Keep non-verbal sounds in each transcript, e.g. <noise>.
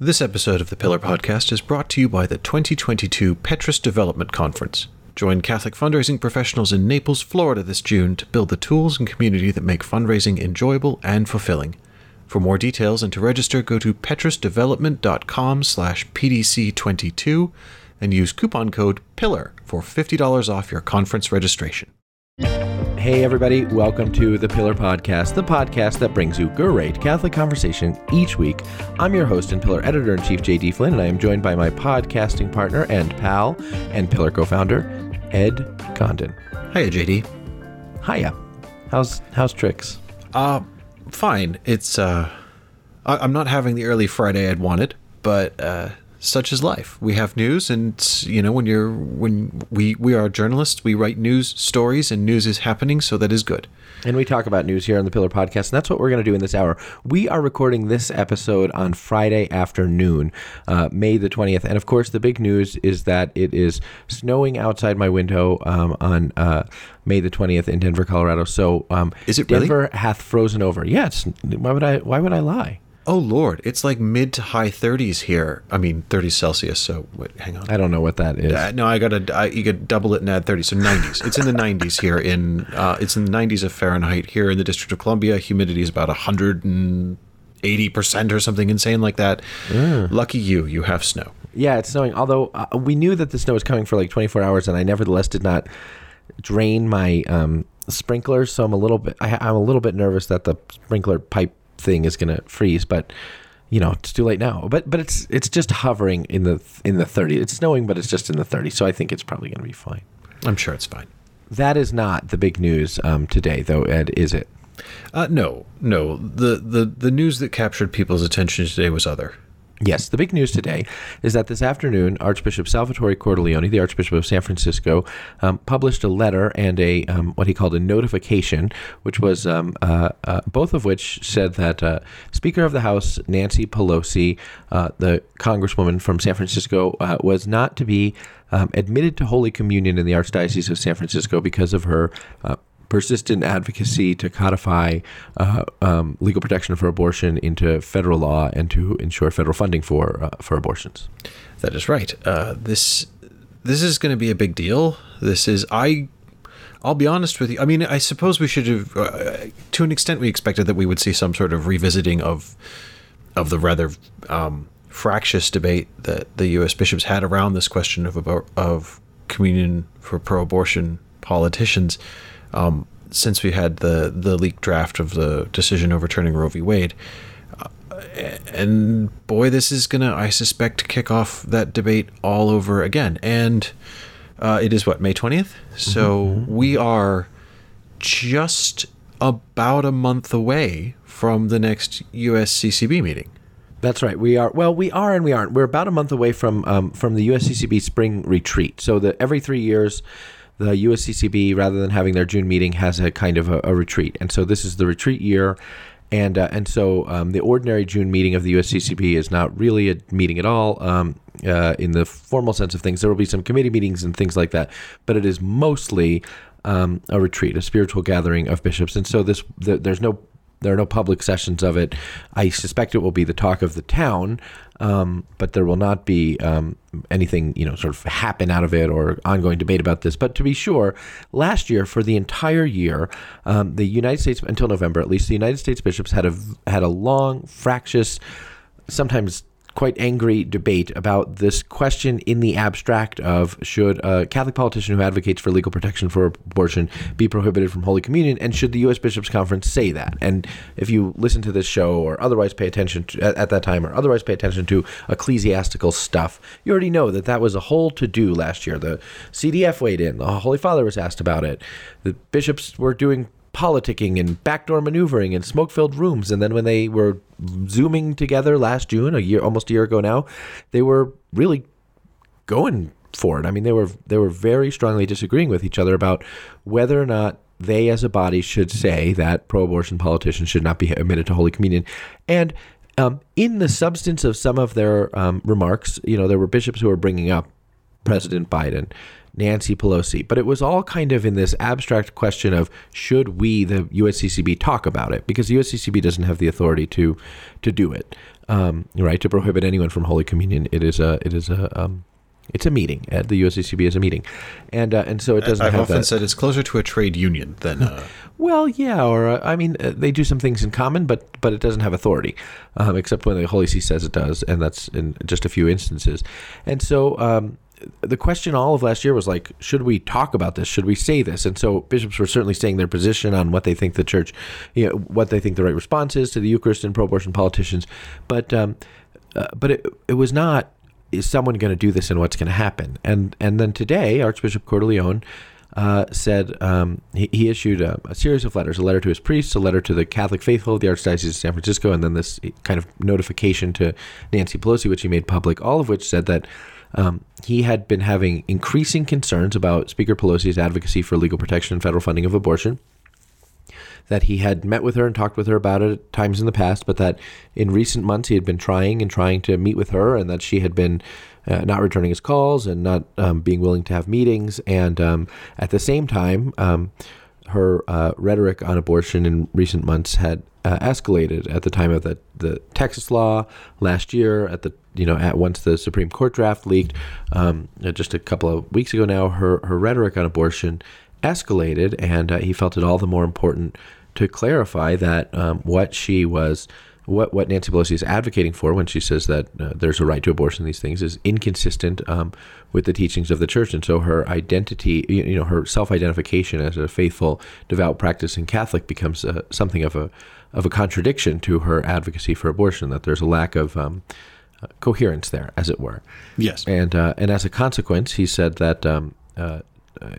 This episode of the Pillar Podcast is brought to you by the 2022 Petrus Development Conference. Join Catholic fundraising professionals in Naples, Florida this June to build the tools and community that make fundraising enjoyable and fulfilling. For more details and to register, go to petrusdevelopment.com slash pdc22 and use coupon code PILLAR for $50 off your conference registration. Hey, everybody, welcome to the Pillar Podcast, the podcast that brings you great Catholic conversation each week. I'm your host and Pillar editor in chief, JD Flynn, and I am joined by my podcasting partner and pal and Pillar co founder, Ed Condon. Hiya, JD. Hiya. How's, how's tricks? Uh, fine. It's, uh, I- I'm not having the early Friday I'd wanted, but, uh, such is life. We have news, and you know when you're when we we are journalists, we write news stories, and news is happening, so that is good. And we talk about news here on the Pillar Podcast, and that's what we're going to do in this hour. We are recording this episode on Friday afternoon, uh, May the 20th. And of course, the big news is that it is snowing outside my window um, on uh, May the 20th in Denver, Colorado. So um, Is it really? Denver hath frozen over. Yeah, why would I? Why would I lie? Oh Lord, it's like mid to high 30s here. I mean, 30 Celsius. So wait, hang on. I don't know what that is. Uh, no, I gotta. I, you could double it and add 30. So 90s. It's in the 90s here. In uh, it's in the 90s of Fahrenheit here in the District of Columbia. Humidity is about 180 percent or something insane like that. Lucky you, you have snow. Yeah, it's snowing. Although uh, we knew that the snow was coming for like 24 hours, and I nevertheless did not drain my um, sprinklers. So I'm a little bit. I, I'm a little bit nervous that the sprinkler pipe thing is going to freeze. But you know, it's too late now. But but it's it's just hovering in the in the 30. It's snowing, but it's just in the 30. So I think it's probably going to be fine. I'm sure it's fine. That is not the big news um, today, though. Ed, is it? Uh, no, no. The, the the news that captured people's attention today was other. Yes, the big news today is that this afternoon, Archbishop Salvatore Cordileone, the Archbishop of San Francisco, um, published a letter and a um, what he called a notification, which was um, uh, uh, both of which said that uh, Speaker of the House Nancy Pelosi, uh, the Congresswoman from San Francisco, uh, was not to be um, admitted to Holy Communion in the Archdiocese of San Francisco because of her. Persistent advocacy to codify uh, um, legal protection for abortion into federal law and to ensure federal funding for uh, for abortions. That is right. Uh, this this is going to be a big deal. This is I. I'll be honest with you. I mean, I suppose we should have, uh, to an extent, we expected that we would see some sort of revisiting of of the rather um, fractious debate that the U.S. bishops had around this question of of communion for pro-abortion politicians. Um, since we had the the leaked draft of the decision overturning Roe v. Wade, and boy, this is gonna, I suspect, kick off that debate all over again. And uh, it is what May twentieth, so we are just about a month away from the next USCCB meeting. That's right. We are well. We are and we aren't. We're about a month away from um, from the USCCB spring retreat. So that every three years, the USCCB, rather than having their June meeting, has a kind of a, a retreat. And so this is the retreat year. And, uh, and so um, the ordinary June meeting of the USCCB is not really a meeting at all um, uh, in the formal sense of things. There will be some committee meetings and things like that, but it is mostly um, a retreat, a spiritual gathering of bishops. And so this the, there's no there are no public sessions of it. I suspect it will be the talk of the town, um, but there will not be um, anything, you know, sort of happen out of it or ongoing debate about this. But to be sure, last year for the entire year, um, the United States until November, at least, the United States bishops had a had a long, fractious, sometimes quite angry debate about this question in the abstract of should a Catholic politician who advocates for legal protection for abortion be prohibited from Holy Communion, and should the U.S. Bishops' Conference say that? And if you listen to this show or otherwise pay attention to, at, at that time, or otherwise pay attention to ecclesiastical stuff, you already know that that was a whole to do last year. The CDF weighed in, the Holy Father was asked about it, the bishops were doing politicking and backdoor maneuvering and smoke-filled rooms. And then when they were zooming together last June, a year almost a year ago now, they were really going for it. I mean, they were they were very strongly disagreeing with each other about whether or not they as a body should say that pro-abortion politicians should not be admitted to Holy Communion. And um, in the substance of some of their um, remarks, you know, there were bishops who were bringing up President Biden Nancy Pelosi. But it was all kind of in this abstract question of should we, the USCCB, talk about it? Because the USCCB doesn't have the authority to to do it, um, right? To prohibit anyone from Holy Communion. It is a it is a um, it's a meeting. At the USCCB is a meeting, and uh, and so it doesn't. I've have often that. said it's closer to a trade union than. Uh, <laughs> Well, yeah, or uh, I mean, uh, they do some things in common, but but it doesn't have authority, um, except when the Holy See says it does, and that's in just a few instances. And so um, the question all of last year was like, should we talk about this? Should we say this? And so bishops were certainly saying their position on what they think the church, you know, what they think the right response is to the Eucharist and pro-abortion politicians, but um, uh, but it it was not. Is someone going to do this, and what's going to happen? And and then today, Archbishop Cordileone uh, said um, he, he issued a, a series of letters a letter to his priests, a letter to the Catholic faithful of the Archdiocese of San Francisco, and then this kind of notification to Nancy Pelosi, which he made public, all of which said that um, he had been having increasing concerns about Speaker Pelosi's advocacy for legal protection and federal funding of abortion that he had met with her and talked with her about it at times in the past, but that in recent months he had been trying and trying to meet with her, and that she had been uh, not returning his calls and not um, being willing to have meetings. And um, at the same time, um, her uh, rhetoric on abortion in recent months had uh, escalated at the time of the, the Texas law last year. At the you know at once the Supreme Court draft leaked, um, just a couple of weeks ago now, her her rhetoric on abortion escalated, and uh, he felt it all the more important to clarify that um, what she was, what what Nancy Pelosi is advocating for when she says that uh, there's a right to abortion, these things is inconsistent um, with the teachings of the church, and so her identity, you, know, her self-identification as a faithful, devout, practicing Catholic becomes uh, something of a of a contradiction to her advocacy for abortion. That there's a lack of um, coherence there, as it were. yes. And uh, and as a consequence, he said that um, uh, uh,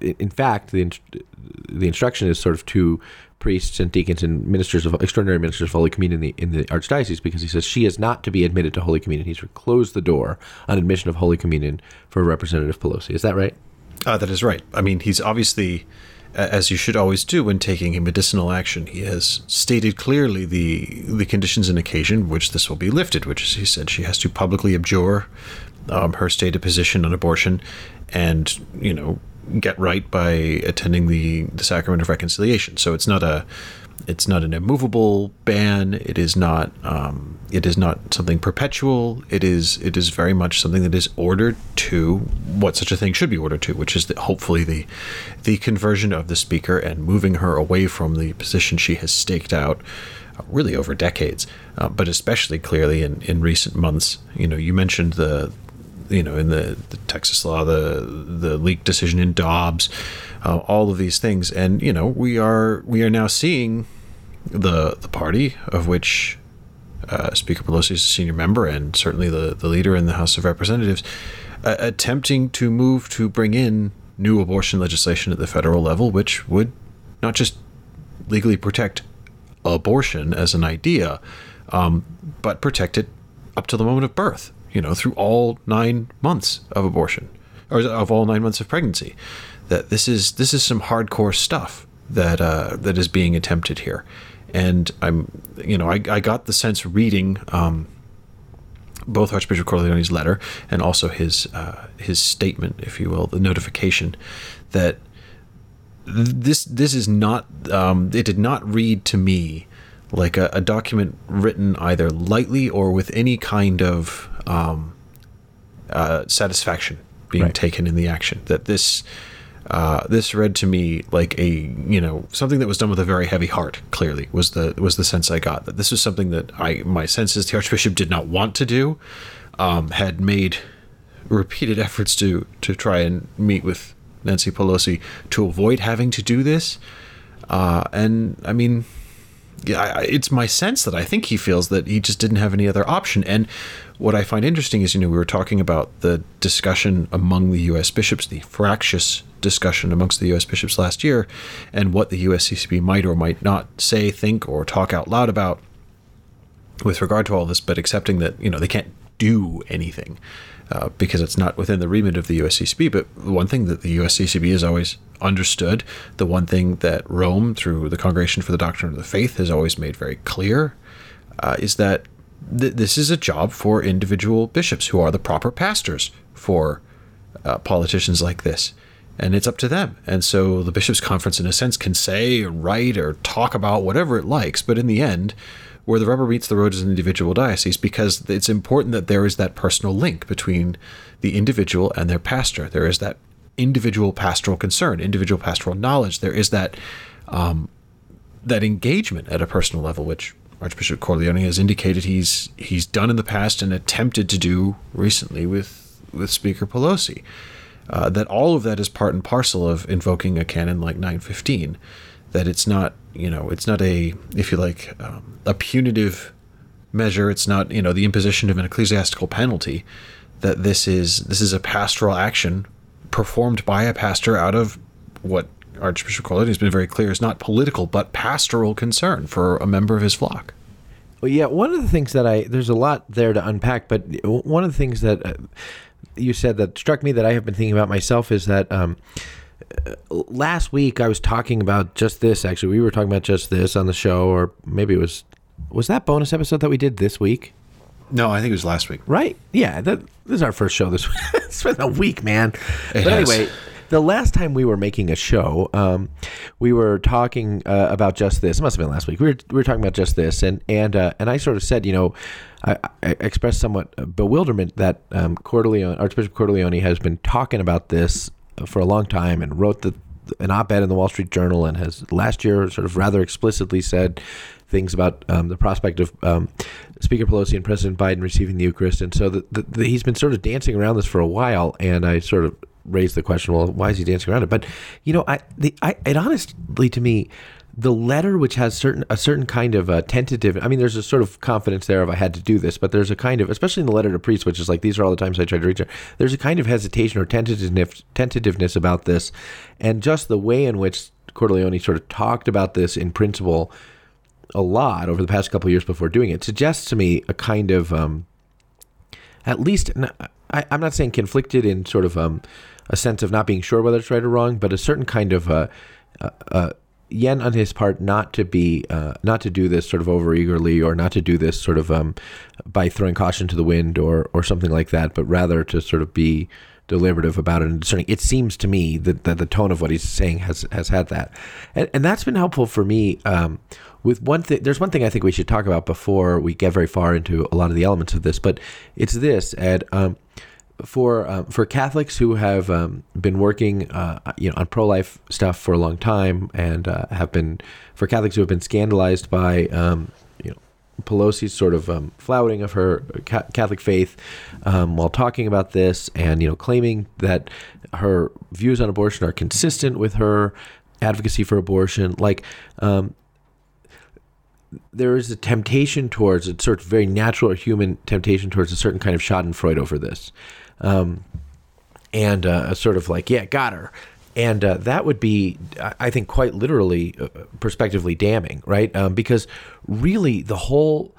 in fact the the instruction is sort of to priests and deacons and ministers of extraordinary ministers of Holy Communion in the, in the archdiocese because he says she is not to be admitted to Holy Communion. He's closed the door on admission of Holy Communion for Representative Pelosi. Is that right? Uh, that is right. I mean, he's obviously, as you should always do when taking a medicinal action, he has stated clearly the the conditions and occasion which this will be lifted. Which is, he said, she has to publicly abjure um, her stated position on abortion, and you know, get right by attending the the sacrament of reconciliation. So it's not a it's not an immovable ban. It is not. Um, it is not something perpetual. It is. It is very much something that is ordered to what such a thing should be ordered to, which is the, hopefully the the conversion of the speaker and moving her away from the position she has staked out, uh, really over decades, uh, but especially clearly in in recent months. You know, you mentioned the you know, in the, the Texas law, the the leak decision in Dobbs, uh, all of these things, and you know, we are we are now seeing the the party of which uh, Speaker Pelosi is a senior member, and certainly the the leader in the House of Representatives, uh, attempting to move to bring in new abortion legislation at the federal level, which would not just legally protect abortion as an idea, um, but protect it up to the moment of birth. You know, through all nine months of abortion, or of all nine months of pregnancy. That this is this is some hardcore stuff that uh, that is being attempted here, and I'm you know I, I got the sense reading. Um, both Archbishop Cordileone's letter and also his uh, his statement, if you will, the notification that this this is not um, it did not read to me like a, a document written either lightly or with any kind of um, uh, satisfaction being Right. taken in the action that this uh, this read to me like a you know something that was done with a very heavy heart clearly was the was the sense I got that this was something that I my sense is the Archbishop did not want to do um, had made repeated efforts to to try and meet with Nancy Pelosi to avoid having to do this. Uh, and I mean, yeah, it's my sense that I think he feels that he just didn't have any other option. And what I find interesting is, you know, we were talking about the discussion among the U.S. bishops, the fractious discussion amongst the U.S. bishops last year, and what the USCCB might or might not say, think, or talk out loud about with regard to all this, but accepting that you know they can't do anything uh, because it's not within the remit of the USCCB. But the one thing that the USCCB has always understood, the one thing that Rome, through the Congregation for the Doctrine of the Faith, has always made very clear, uh, is that th- this is a job for individual bishops who are the proper pastors for uh, politicians like this. And it's up to them. And so the bishops' conference, in a sense, can say or write or talk about whatever it likes. But in the end, where the rubber meets the road is an individual diocese because it's important that there is that personal link between the individual and their pastor. There is that individual pastoral concern, individual pastoral knowledge. There is that um, that engagement at a personal level, which Archbishop Cordileone has indicated he's he's done in the past and attempted to do recently with with Speaker Pelosi. Uh, that all of that is part and parcel of invoking a canon like 915. That it's not you know it's not a if you like um, a punitive measure. It's not you know the imposition of an ecclesiastical penalty. That this is this is a pastoral action performed by a pastor out of what Archbishop Cordileone has been very clear is not political but pastoral concern for a member of his flock. Well, yeah, one of the things that I there's a lot there to unpack, but one of the things that uh, you said that struck me that I have been thinking about myself is that um, last week I was talking about just this. Actually, we were talking about just this on the show, or maybe it was was that bonus episode that we did this week. No, I think it was last week. Right? Yeah, that, this is our first show this <laughs> week. it's been a week, man. It but has. anyway, the last time we were making a show, um, we were talking uh, about just this. It must have been last week. We were, we were talking about just this, and and uh, and I sort of said, you know, I, I expressed somewhat bewilderment that um, Archbishop Cordileone has been talking about this for a long time and wrote the an op-ed in the Wall Street Journal and has last year sort of rather explicitly said things about um, the prospect of um, Speaker Pelosi and President Biden receiving the Eucharist, and so the, the, the, he's been sort of dancing around this for a while. And I sort of raised the question, well, why is he dancing around it? But you know, I, the, I it honestly to me. The letter, which has certain a certain kind of uh, tentative, I mean, there's a sort of confidence there of I had to do this, but there's a kind of, especially in the letter to priests, which is like these are all the times I tried to reach her. There's a kind of hesitation or tentativeness, about this, and just the way in which Cordileone sort of talked about this in principle a lot over the past couple years before doing it suggests to me a kind of um, at least I, am not saying conflicted in sort of um, a sense of not being sure whether it's right or wrong, but a certain kind of uh, uh, uh, yen on his part not to be uh, not to do this sort of over eagerly or not to do this sort of um, by throwing caution to the wind or or something like that, but rather to sort of be deliberative about it and discerning. It seems to me that, that the tone of what he's saying has has had that, and, and that's been helpful for me. Um, with one thing, there's one thing I think we should talk about before we get very far into a lot of the elements of this, but it's this, Ed. Um, for um, for Catholics who have um, been working, uh, you know, on pro life stuff for a long time, and uh, have been for Catholics who have been scandalized by, um, you know, Pelosi's sort of um, flouting of her ca- Catholic faith um, while talking about this, and you know, claiming that her views on abortion are consistent with her advocacy for abortion, like. Um, there is a temptation towards a sort of very natural human temptation towards a certain kind of Schadenfreude over this um, and uh, sort of like, yeah, got her. And uh, that would be, I think, quite literally, uh, prospectively damning, right? Um, because really, the whole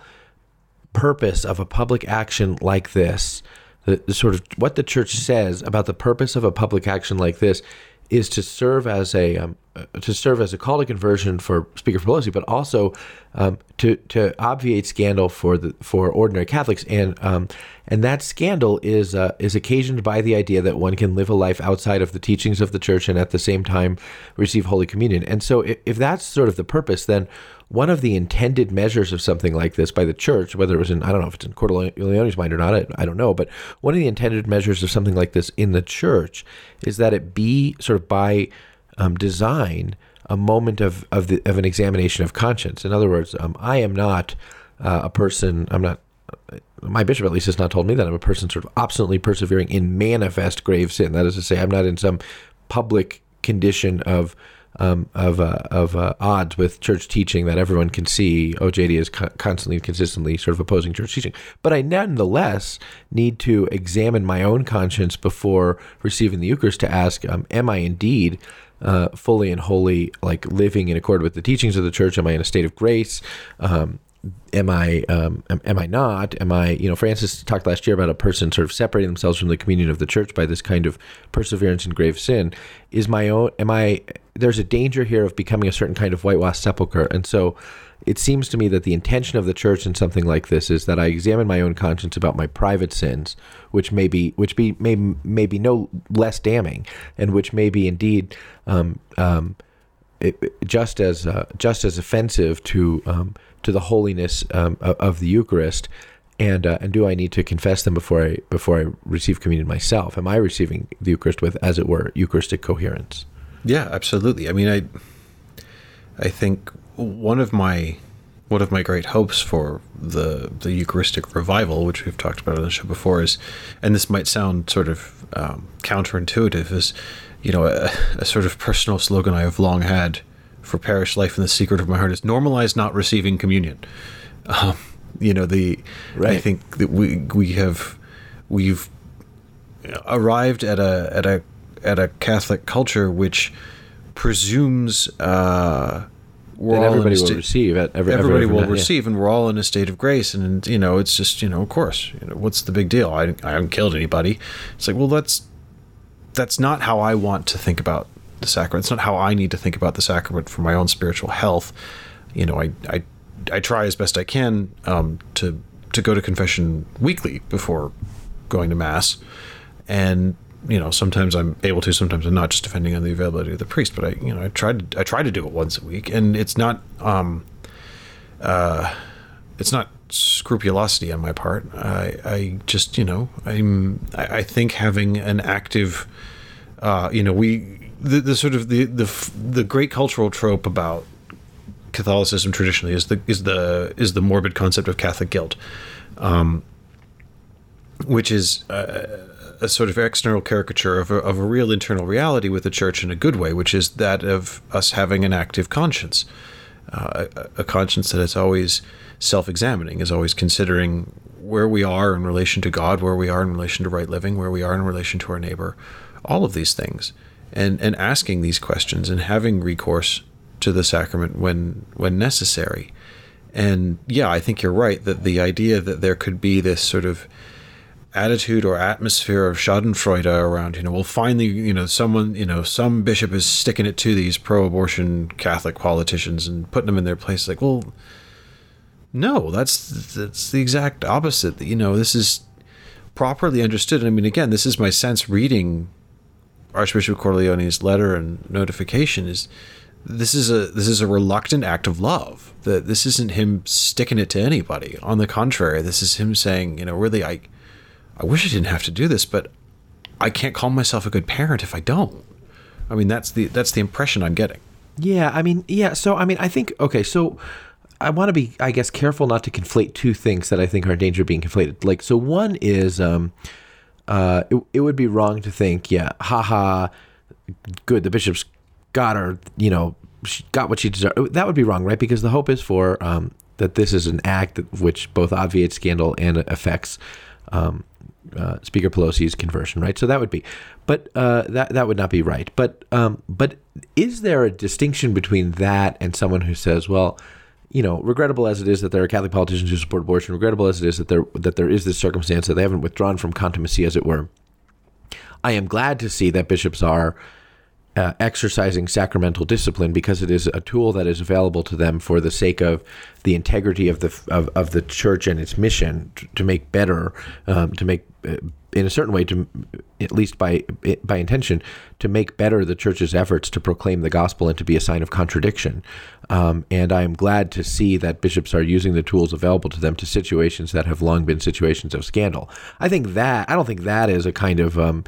purpose of a public action like this, the, the sort of what the church says about the purpose of a public action like this, is to serve as a um, to serve as a call to conversion for Speaker Pelosi, but also um, to to obviate scandal for the for ordinary Catholics, and um, and that scandal is uh, is occasioned by the idea that one can live a life outside of the teachings of the Church and at the same time receive Holy Communion. And so, if, if that's sort of the purpose, then one of the intended measures of something like this by the church, whether it was in, I don't know if it's in Cordileone's mind or not, I, I, don't know, but one of the intended measures of something like this in the church is that it be sort of by um, design a moment of, of, the, of an examination of conscience. In other words, um, I am not uh, a person, I'm not, my bishop at least has not told me that I'm a person sort of obstinately persevering in manifest grave sin. That is to say, I'm not in some public condition of um, of uh, of uh, odds with church teaching that everyone can see. OJD is co- constantly, consistently sort of opposing church teaching, but I nonetheless need to examine my own conscience before receiving the Eucharist to ask, um, am I indeed uh, fully and wholly like living in accord with the teachings of the church? Am I in a state of grace? Um, am I um, am, am, I not? Am I you know Francis talked last year about a person sort of separating themselves from the communion of the church by this kind of perseverance in grave sin. Is my own am I there's a danger here of becoming a certain kind of whitewashed sepulcher, and so it seems to me that the intention of the church in something like this is that I examine my own conscience about my private sins, which may be which be may may be no less damning, and which may be indeed um, um, it, just as uh, just as offensive to um, to the holiness um, of, the Eucharist. And uh, and do I need to confess them before I before I receive communion myself? Am I receiving the Eucharist with, as it were, Eucharistic coherence? Yeah, absolutely. I mean, I I think one of my one of my great hopes for the the Eucharistic revival, which we've talked about on the show before, is, and this might sound sort of um, counterintuitive, is you know a, a, sort of personal slogan I have long had for parish life, and the secret of my heart is normalize not receiving communion. Um, you know the right. I think that we we have we've arrived at a at a at a Catholic culture which presumes uh, we're everybody will sta- receive it. Every, everybody every, will yeah. receive, and we're all in a state of grace. And you know, it's just you know, of course, you know, what's the big deal? I I haven't killed anybody. It's like, well, that's that's not how I want to think about the sacrament. It's not how I need to think about the sacrament for my own spiritual health. You know, I I I try as best I can um, to to go to confession weekly before going to mass, and you know sometimes I'm able to, sometimes I'm not, just depending on the availability of the priest. But I you know I try to I try to do it once a week, and it's not um, uh, it's not scrupulosity on my part. I I just you know I'm I, I think having an active uh, you know we the, the sort of the the the great cultural trope about Catholicism traditionally is the is the is the morbid concept of Catholic guilt, um, which is a, a, sort of external caricature of a, of a real internal reality with the church in a good way, which is that of us having an active conscience, uh, a, a conscience that is always self-examining, is always considering where we are in relation to God, where we are in relation to right living, where we are in relation to our neighbor, all of these things, and and asking these questions and having recourse to the sacrament when when necessary. And yeah, I think you're right that the idea that there could be this sort of attitude or atmosphere of Schadenfreude around, you know, well, finally, you know, someone, you know, some bishop is sticking it to these pro-abortion Catholic politicians and putting them in their place. Like, well, no, that's that's the exact opposite. You know, this is properly understood. I mean, again, this is my sense reading Archbishop Cordileone's letter and notification is this is a this is a reluctant act of love. That this isn't him sticking it to anybody. On the contrary, this is him saying, you know, really, I, I wish I didn't have to do this, but I can't call myself a good parent if I don't. I mean, that's the that's the impression I'm getting. Yeah, I mean, yeah. So I mean, I think okay. So I want to be, I guess, careful not to conflate two things that I think are in danger of being conflated. Like, so one is, um, uh, it, it would be wrong to think, yeah, haha, good, the bishop's got her, you know, she got what she deserved. That would be wrong, right? Because the hope is for um, that this is an act which both obviates scandal and affects um, uh, Speaker Pelosi's conversion, right? So that would be, but uh, that that would not be right. But um, but is there a distinction between that and someone who says, well, you know, regrettable as it is that there are Catholic politicians who support abortion, regrettable as it is that there that there is this circumstance that they haven't withdrawn from contumacy, as it were. I am glad to see that bishops are uh, exercising sacramental discipline because it is a tool that is available to them for the sake of the integrity of the of, of the church and its mission to, to make better, um, to make uh, in a certain way to at least by by intention to make better the church's efforts to proclaim the gospel and to be a sign of contradiction. Um, and I am glad to see that bishops are using the tools available to them to situations that have long been situations of scandal. I think that I don't think that is a kind of um,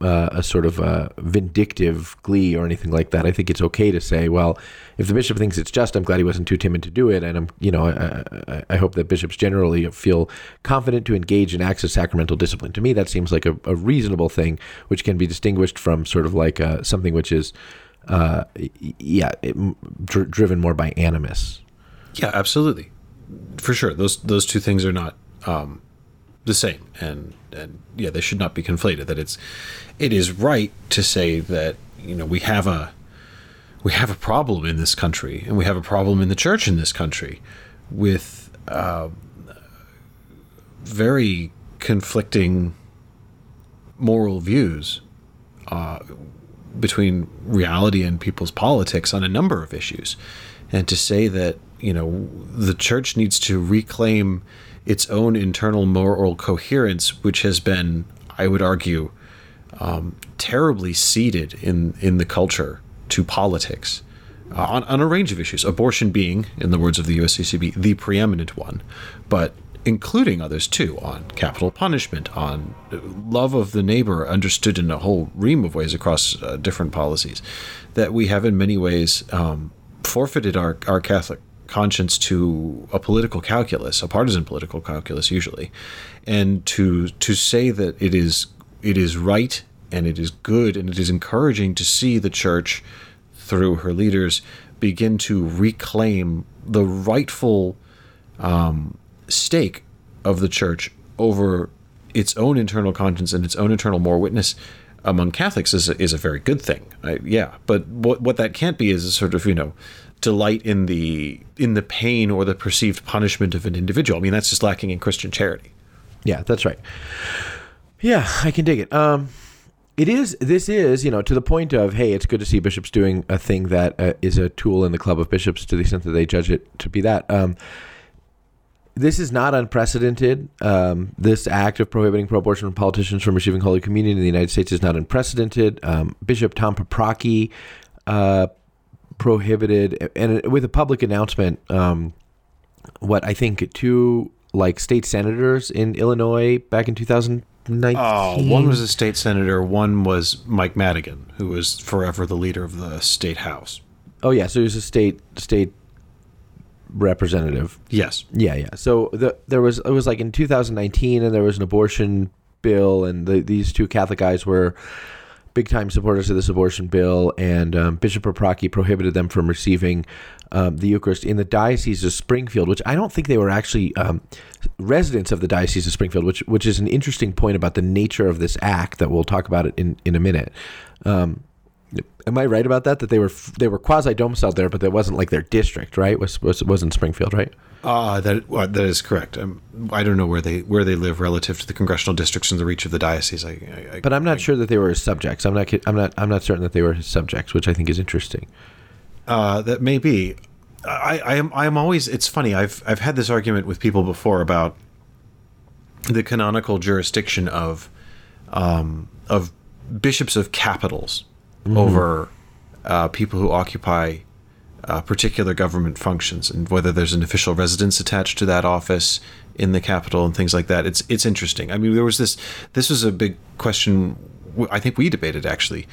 uh, a sort of a vindictive glee or anything like that. I think it's okay to say, well, if the bishop thinks it's just, I'm glad he wasn't too timid to do it, and I'm, you know, I, I hope that bishops generally feel confident to engage in acts of sacramental discipline. To me, that seems like a, a reasonable thing, which can be distinguished from sort of like uh, something which is, uh, yeah, it, dr- driven more by animus. Yeah, absolutely, for sure. Those those two things are not. Um, the same. And and yeah they should not be conflated that it's it is right to say that you know we have a we have a problem in this country and we have a problem in the church in this country with uh, very conflicting moral views uh, between reality and people's politics on a number of issues. And to say that you know the church needs to reclaim its own internal moral coherence, which has been, I would argue, um, terribly ceded in in the culture to politics uh, on, on a range of issues. Abortion being, in the words of the USCCB, the preeminent one, but including others too, on capital punishment, on love of the neighbor, understood in a whole ream of ways across uh, different policies, that we have in many ways um, forfeited our, our Catholic conscience to a political calculus, a partisan political calculus usually, and to to say that it is it is right and it is good and it is encouraging to see the church through her leaders begin to reclaim the rightful um, stake of the church over its own internal conscience and its own internal moral witness among Catholics is a, is a very good thing. I, yeah, but what what that can't be is a sort of you know delight in the in the pain or the perceived punishment of an individual. I mean, that's just lacking in Christian charity. Yeah, that's right. Yeah, I can dig it. Um, it is. This is, you know, to the point of, hey, it's good to see bishops doing a thing that uh, is a tool in the club of bishops, to the extent that they judge it to be that. Um, this is not unprecedented. Um, this act of prohibiting pro-abortion politicians from receiving Holy Communion in the United States is not unprecedented. Um, Bishop Tom Paprocki uh, prohibited, and with a public announcement, um, what I think two like state senators in Illinois back in 2019. Oh, one was a state senator, one was Mike Madigan, who was forever the leader of the state house. Oh yeah, so he was a state state representative. Yes. Yeah, yeah. So the, there was it was like in 2019, and there was an abortion bill, and the, these two Catholic guys were big time supporters of this abortion bill, and um, Bishop Paprocki prohibited them from receiving um, the Eucharist in the Diocese of Springfield, which I don't think they were actually um, residents of the Diocese of Springfield, which which is an interesting point about the nature of this act that we'll talk about it in in a minute. Um, Am I right about that? That they were they were quasi domiciled there, but that wasn't like their district, right? Was was wasn't Springfield, right? Uh, that uh, that is correct. Um, I don't know where they where they live relative to the congressional districts and the reach of the diocese. I, I, but I'm not I, sure that they were his subjects. I'm not. I'm not. I'm not certain that they were his subjects, which I think is interesting. Uh, that may be. I, I am. I am always. It's funny. I've I've had this argument with people before about the canonical jurisdiction of um, of bishops of capitals mm-hmm. over uh, people who occupy uh, particular government functions and whether there's an official residence attached to that office in the capital and things like that. It's it's interesting. I mean, there was this. This was a big question. I think we debated actually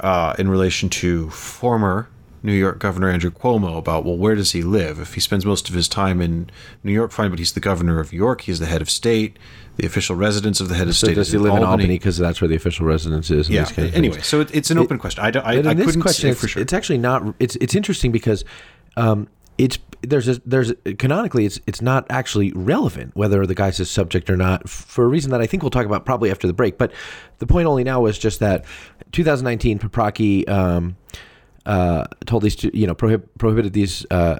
uh, in relation to former New York Governor Andrew Cuomo about well, where does he live? If he spends most of his time in New York, fine, but he's the governor of York. He's the head of state. The official residence of the head of so state. Does he live Albany. in Albany because that's where the official residence is? yeah. Anyway, so it, it's an open it, question. I, I, I couldn't question, say for sure. It's actually not. It's it's interesting because. Um, it's there's a, there's a, canonically it's it's not actually relevant whether the guy's a subject or not for a reason that I think we'll talk about probably after the break. But the point only now was just that 2019 Paprocki um, uh, told these you know, prohib- prohibited these uh,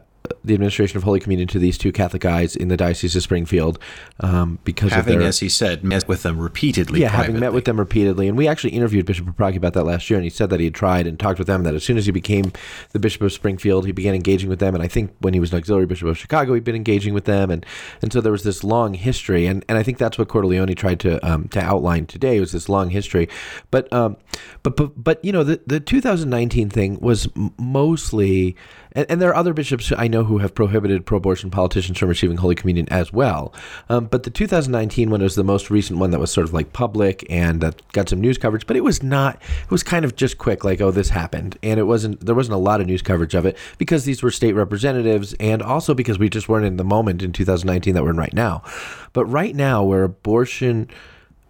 the administration of Holy Communion to these two Catholic guys in the Diocese of Springfield um, because having, of their, as he said, met with them repeatedly. Yeah, privately. having met with them repeatedly, and we actually interviewed Bishop Paprocki about that last year, and he said that he had tried and talked with them. That as soon as he became the Bishop of Springfield, he began engaging with them, and I think when he was an auxiliary Bishop of Chicago, he'd been engaging with them, and and so there was this long history, and, and I think that's what Cordileone tried to um, to outline today was this long history, but um, but but but you know the the 2019 thing was mostly and, and, there are other bishops I know who have prohibited pro-abortion politicians from receiving Holy Communion as well. Um, but the 2019 one was the most recent one that was sort of like public and got some news coverage. But it was not. It was kind of just quick, like oh this happened, and it wasn't. There wasn't a lot of news coverage of it because these were state representatives, and also because we just weren't in the moment in 2019 that we're in right now. But right now, where abortion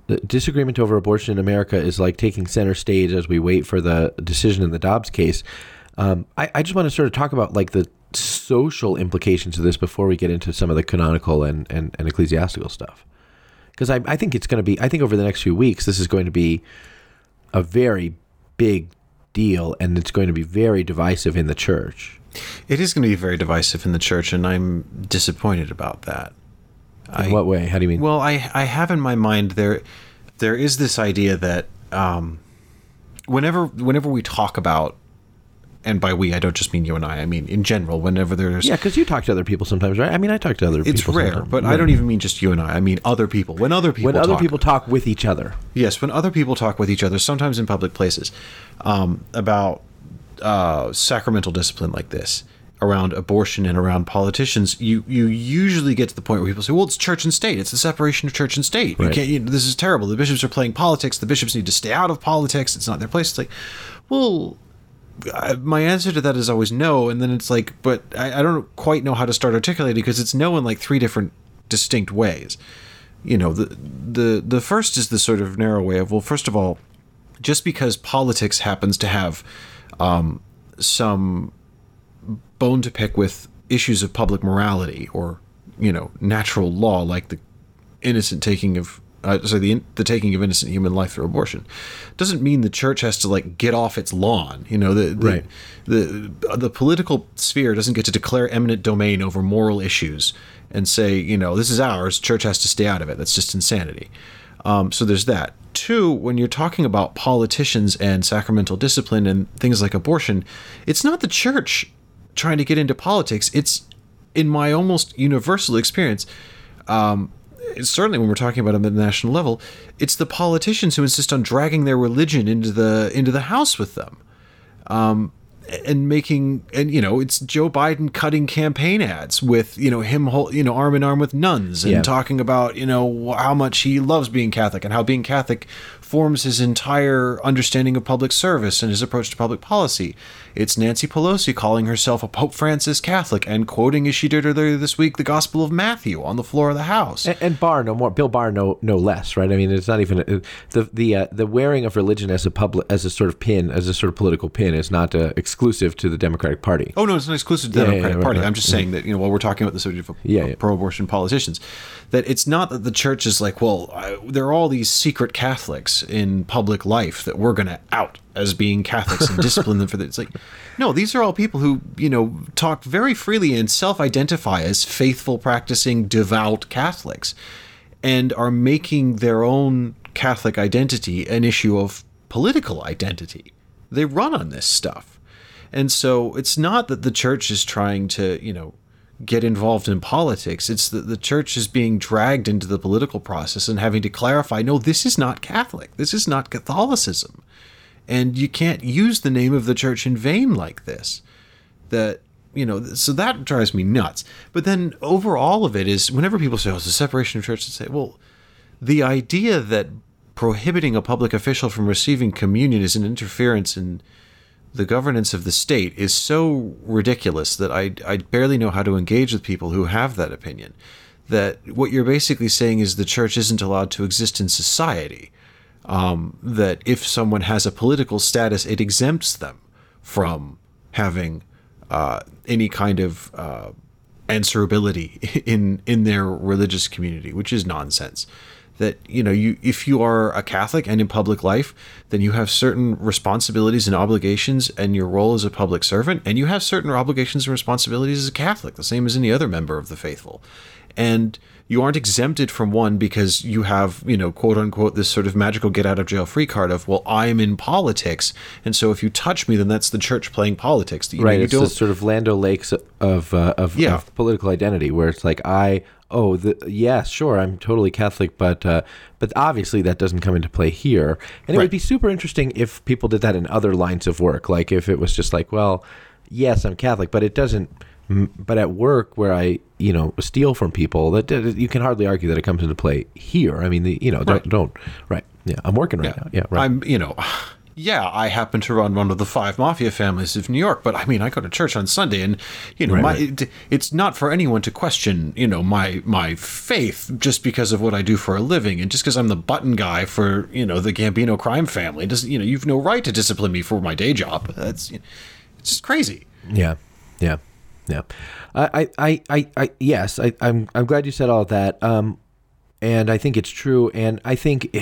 the disagreement over abortion in America is like taking center stage as we wait for the decision in the Dobbs case. Um, I, I just want to sort of talk about like the social implications of this before we get into some of the canonical and, and, and ecclesiastical stuff. Because I, I think it's going to be, I think over the next few weeks, this is going to be a very big deal and it's going to be very divisive in the church. It is going to be very divisive in the church, and I'm disappointed about that. In I, what way? How do you mean? Well, I I have in my mind there there is this idea that um, whenever whenever we talk about and by we I don't just mean you and I. I mean in general. Whenever there's Yeah, because you talk to other people sometimes, right? I mean, I talk to other it's people. rare, sometimes. but I don't even mean just you and I. I mean other people. When other people when other talk, people talk with each other. Yes, when other people talk with each other, sometimes in public places, um, about uh, sacramental discipline like this, around abortion and around politicians, you you usually get to the point where people say, "Well, it's church and state. It's the separation of church and state. You Right. can't. You know, this is terrible. The bishops are playing politics. The bishops need to stay out of politics. It's not their place." It's like, well. I, my answer to that is always no, and then it's like, but I, I don't quite know how to start articulating because it's no in like three different distinct ways. You know, the the the first is the sort of narrow way of well, first of all, just because politics happens to have um, some bone to pick with issues of public morality or you know natural law, like the innocent taking of uh, sorry the the taking of innocent human life through abortion, doesn't mean the church has to like get off its lawn. You know, the the, Right. the the political sphere doesn't get to declare eminent domain over moral issues and say, you know, this is ours. Church has to stay out of it. That's just insanity. Um, so there's that. Two, when you're talking about politicians and sacramental discipline and things like abortion, it's not the church trying to get into politics. It's, in my almost universal experience, um, certainly when we're talking about them at the national level, it's the politicians who insist on dragging their religion into the into the house with them um, and making and you know it's Joe Biden cutting campaign ads with you know him hol- you know arm in arm with nuns and Yeah. talking about you know how much he loves being Catholic and how being Catholic forms his entire understanding of public service and his approach to public policy. It's Nancy Pelosi calling herself a Pope Francis Catholic and quoting as she did earlier this week the Gospel of Matthew on the floor of the House. And, and Barr no more, Bill Barr no no less, right? I mean, it's not even uh, the the uh, the wearing of religion as a public as a sort of pin, as a sort of political pin, is not uh, exclusive to the Democratic Party. Oh no, it's not exclusive to the Yeah, yeah, Democratic yeah, Party. right, I'm just saying that you know while we're talking about the subject of, Yeah, yeah. pro-abortion politicians, that it's not that the church is like, well, I, there are all these secret Catholics in public life that we're going to out as being Catholics and discipline them for that. It's like, no, these are all people who you know talk very freely and self-identify as faithful, practicing, devout Catholics, and are making their own Catholic identity an issue of political identity. They run on this stuff. And so it's not that the church is trying to, you know, get involved in politics. It's that the church is being dragged into the political process and having to clarify no, this is not Catholic. This is not Catholicism. And you can't use the name of the church in vain like this. That, you know, so that drives me nuts. But then over all of it is whenever people say, oh, it's a separation of church, and say, well, the idea that prohibiting a public official from receiving communion is an interference in the governance of the state is so ridiculous that I, I barely know how to engage with people who have that opinion. That what you're basically saying is the church isn't allowed to exist in society. Um, that if someone has a political status, it exempts them from having uh, any kind of uh, answerability <laughs> in in their religious community, which is nonsense. That you know, you if you are a Catholic and in public life, then you have certain responsibilities and obligations, and your role as a public servant, and you have certain obligations and responsibilities as a Catholic, the same as any other member of the faithful, and you aren't exempted from one because you have, you know, quote unquote, this sort of magical get out of jail free card of, well, I'm in politics, and so if you touch me, then that's the church playing politics. You know, right. you It's don't this sort of Lando Lakes of uh, of, Yeah. of political identity, where it's like I oh the yeah sure I'm totally Catholic, but uh, but obviously that doesn't come into play here. And it Right. would be super interesting if people did that in other lines of work, like if it was just like well yes I'm Catholic, but it doesn't. But at work, where I you know steal from people, that you can hardly argue that it comes into play here. I mean, the, you know, don't, Right. don't right? Yeah, I'm working right now. Yeah, right. I'm, you know, yeah, I happen to run one of the five mafia families of New York, but I mean, I go to church on Sunday, and you know, Right, my right. It, it's not for anyone to question, you know, my my faith just because of what I do for a living, and just because I'm the button guy for you know the Gambino crime family doesn't, you know, you've no right to discipline me for my day job. That's it's just crazy. Yeah, yeah, yeah. I, I, I, I yes, I, I'm, I'm glad you said all of that. Um, and I think it's true. And I think,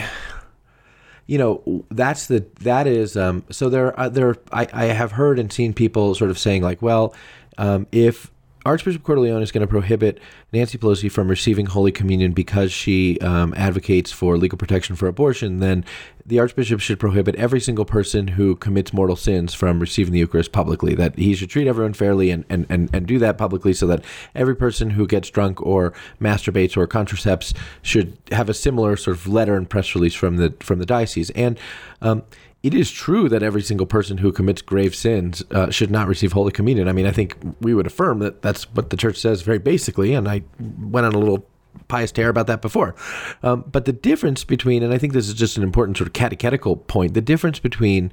you know, that's the that is. Um, so there, uh, there. I, I have heard and seen people sort of saying like, well, um, if Archbishop Cordileone is going to prohibit Nancy Pelosi from receiving Holy Communion because she um, advocates for legal protection for abortion, then the Archbishop should prohibit every single person who commits mortal sins from receiving the Eucharist publicly. That he should treat everyone fairly and, and, and, and do that publicly so that every person who gets drunk or masturbates or contracepts should have a similar sort of letter and press release from the from the diocese. And um, it is true that every single person who commits grave sins uh, should not receive Holy Communion. I mean, I think we would affirm that that's what the church says very basically, and I went on a little pious tear about that before. Um, but the difference between, and I think this is just an important sort of catechetical point, the difference between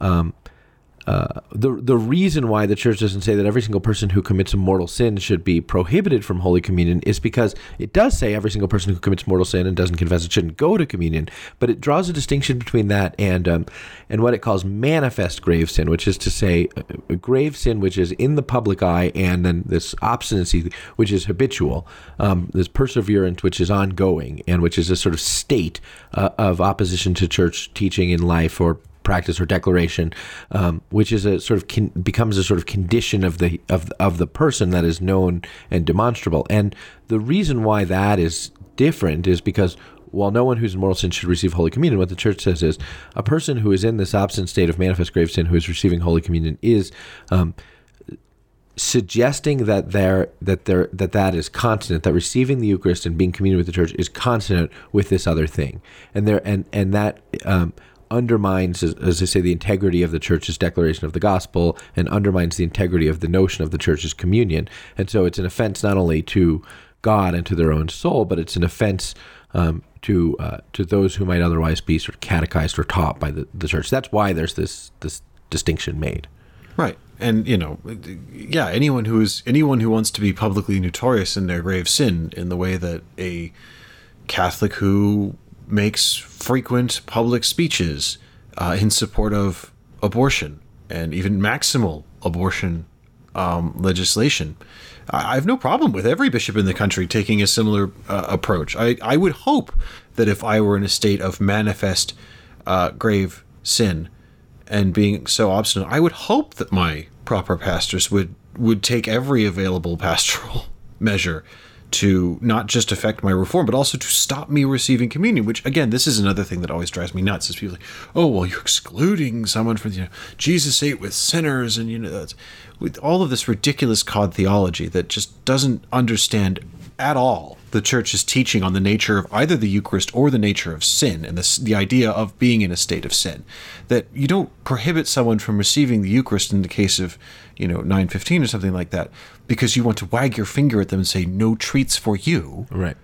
um, uh, the the reason why the church doesn't say that every single person who commits a mortal sin should be prohibited from Holy Communion is because it does say every single person who commits mortal sin and doesn't confess it shouldn't go to communion, but it draws a distinction between that and um, and what it calls manifest grave sin, which is to say a, a grave sin which is in the public eye, and then this obstinacy which is habitual, um, this perseverance which is ongoing, and which is a sort of state uh, of opposition to church teaching in life or practice or declaration, um, which is a sort of con- becomes a sort of condition of the of of the person that is known and demonstrable. And the reason why that is different is because while no one who's in mortal sin should receive Holy Communion, what the church says is a person who is in this obstinate state of manifest grave sin who is receiving Holy Communion is um, suggesting that there that there that that is consonant that receiving the Eucharist and being communion with the church is consonant with this other thing, and there and and that um, undermines, as, I say, the integrity of the church's declaration of the gospel and undermines the integrity of the notion of the church's communion, and so it's an offense not only to God and to their own soul, but it's an offense um, to uh, to those who might otherwise be sort of catechized or taught by the, the church. That's why there's this this distinction made. Right. And you know, yeah, anyone who is anyone who wants to be publicly notorious in their grave sin in the way that a Catholic who makes frequent public speeches uh, in support of abortion and even maximal abortion um, legislation. I have no problem with every bishop in the country taking a similar uh, approach. I, I would hope that if I were in a state of manifest uh, grave sin and being so obstinate, I would hope that my proper pastors would would take every available pastoral <laughs> measure to not just affect my reform, but also to stop me receiving communion. Which, again, this is another thing that always drives me nuts. Is people like, oh, well, you're excluding someone from you know Jesus ate with sinners, and you know that's with all of this ridiculous cod theology that just doesn't understand at all the church's teaching on the nature of either the Eucharist or the nature of sin and the, the idea of being in a state of sin. That you don't prohibit someone from receiving the Eucharist in the case of, you know, 915 or something like that because you want to wag your finger at them and say, no treats for you. Right.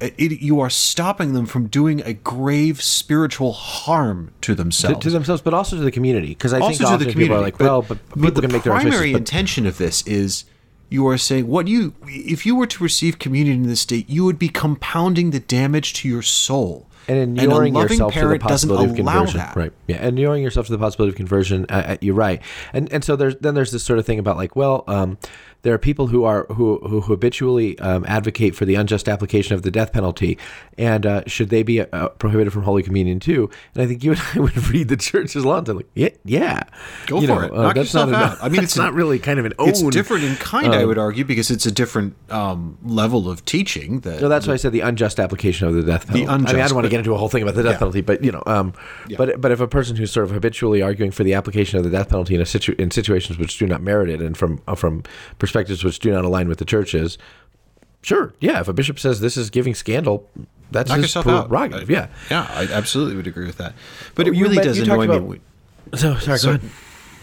It, you are stopping them from doing a grave spiritual harm to themselves. To, to themselves, but also to the community. Because I also think to often the people community. are like, well, but, people but the can make their primary choices. But intention of this is you are saying what you if you were to receive communion in this state, you would be compounding the damage to your soul. and inuring loving yourself to the possibility of conversion, that. right? Yeah, inuring yourself to the possibility of conversion. Uh, uh, you're right, and and so there's then there's this sort of thing about like, well, um, there are people who are who who habitually um, advocate for the unjust application of the death penalty, and uh, should they be uh, prohibited from Holy Communion too? And I think you and I <laughs> would read the church's law and say, like, yeah, yeah, Go You for know, it. uh, Knock that's yourself not out. An, I mean, it's not really kind of an own. It's different in kind, I um, would argue, because it's a different um, level of teaching. That No, that's why I said the unjust application of the death penalty. I mean, I don't want to get into a whole thing about the death Yeah. penalty, but you know, um, but but if a person who's sort of habitually arguing for the application of the death penalty in a situ- in situations which do not merit it, and from uh, from perspectives which do not align with the churches, sure, yeah. If a bishop says this is giving scandal, that's knock his yourself out. prerogative. Yeah. yeah, I absolutely would agree with that. But it really does annoy talked me. So sorry, So- go ahead.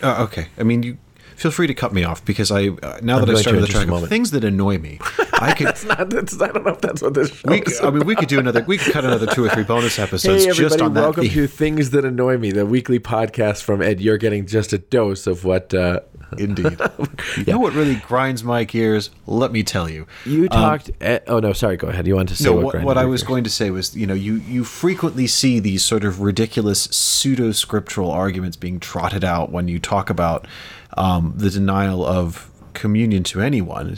Uh, okay, I mean, you feel free to cut me off because I uh, now that I started the track of things that annoy me, <laughs> I could. That's not. That's, I don't know if that's what this show We, is I mean, we could do another. We could cut another two or three bonus <laughs> episodes Hey just on that. welcome theme. to Things That Annoy Me, the weekly podcast from Ed. You're getting just a dose of what uh, <laughs> Indeed. <laughs> You know what really grinds my gears? Let me tell you. you talked. at, oh no, sorry. Go ahead. You wanted to say No, what? what, what I was going to say was, you know, you, you frequently see these sort of ridiculous pseudo scriptural arguments being trotted out when you talk about um, the denial of communion to anyone.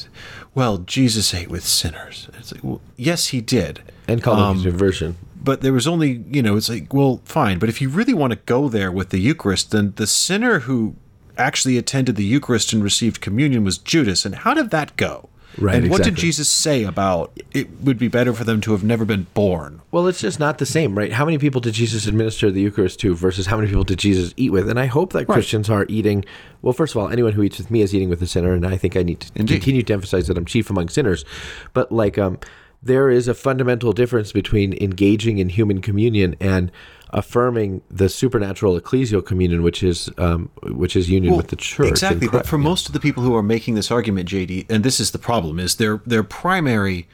Well, Jesus ate with sinners. It's like, well, yes, he did. and called Um, it conversion. but there was only you know it's like well fine but if you really want to go there with the eucharist then the sinner who actually attended the Eucharist and received communion was Judas. And how did that go? Right, And what did. Jesus say about it would be better for them to have never been born? Well, it's just not the same, right? How many people did Jesus administer the Eucharist to versus how many people did Jesus eat with? And I hope that Christians are eating. Well, first of all, anyone who eats with me is eating with a sinner, and I think I need to Indeed. continue to emphasize that I'm chief among sinners. But like, um, there is a fundamental difference between engaging in human communion and affirming the supernatural ecclesial communion, which is um, which is union with the church. Exactly, but Christ. for most of the people who are making this argument, JD, and this is the problem, is their their primary.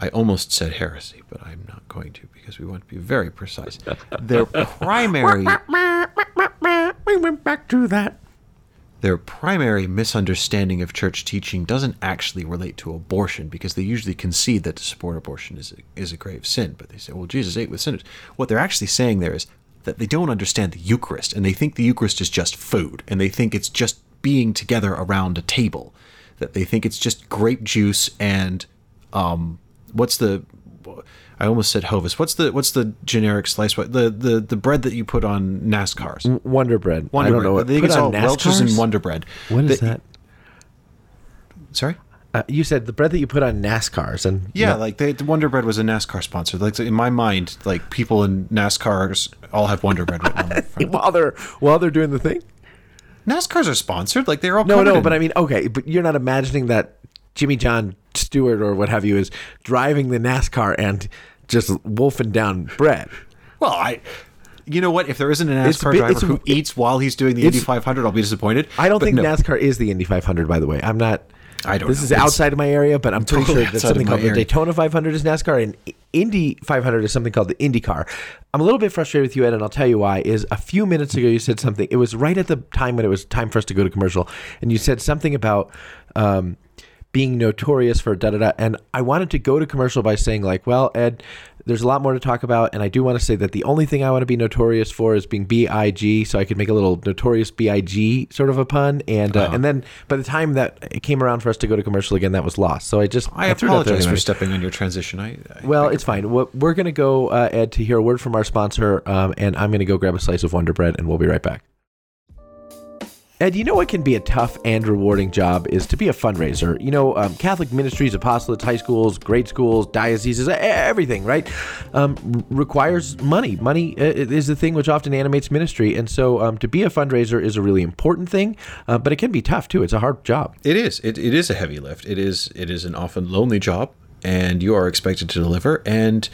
I almost said heresy, but I'm not going to because we want to be very precise. Their <laughs> primary <laughs> we went back to that. Their primary misunderstanding of church teaching doesn't actually relate to abortion because they usually concede that to support abortion is a, is a grave sin. But they say, well, Jesus ate with sinners. What they're actually saying there is that they don't understand the Eucharist and they think the Eucharist is just food and they think it's just being together around a table. That they think it's just grape juice and um, what's the I almost said Hovis. What's the what's the generic slice? What the the the bread that you put on NASCARs? Wonder bread. Wonder I don't bread. know what. I think put it's on all Welch's and Wonder bread. What is that? Sorry. Uh, you said the bread that you put on NASCARs, and Yeah, like they, the Wonder Bread was a NASCAR sponsor. Like in my mind, like people in NASCARs all have Wonder Bread written on their front. <laughs> while they're while they're doing the thing. NASCARs are sponsored. Like they're all No, no, in- but I mean, okay, but you're not imagining that Jimmy John Stewart or what have you is driving the NASCAR and just wolfing down bread. well, I. You know what? If there isn't an a NASCAR bit- driver who eats while he's doing the Indy 500, I'll be disappointed. I don't think no. NASCAR is the Indy 500, by the way. I'm not. I don't This know. is It's outside of my area, but I'm pretty totally sure of something called the. Daytona 500 is NASCAR, and Indy 500 is something called the IndyCar. I'm a little bit frustrated with you, Ed, and I'll tell you why. Is a few minutes ago you said something. It was right at the time when it was time for us to go to commercial, and you said something about. Um, being notorious for da da da. And I wanted to go to commercial by saying, like, well, Ed, there's a lot more to talk about. And I do want to say that the only thing I want to be notorious for is being B.I.G. So I could make a little notorious B.I.G. sort of a pun. And uh, and then by the time that it came around for us to go to commercial again, that was lost. So I just I there apologize for stepping on your transition. I, I Well, it's fine. We're we're going to go, uh, Ed, to hear a word from our sponsor, um, and I'm going to go grab a slice of Wonder Bread, and we'll be right back. Ed, you know what can be a tough and rewarding job is to be a fundraiser. You know, um, Catholic ministries, apostolates, high schools, grade schools, dioceses, everything, right? Um, requires money. Money uh, is the thing which often animates ministry. And so um, to be a fundraiser is a really important thing, uh, but it can be tough too. It's a hard job. It is. It, it is a heavy lift. It is. It is an often lonely job, and you are expected to deliver. And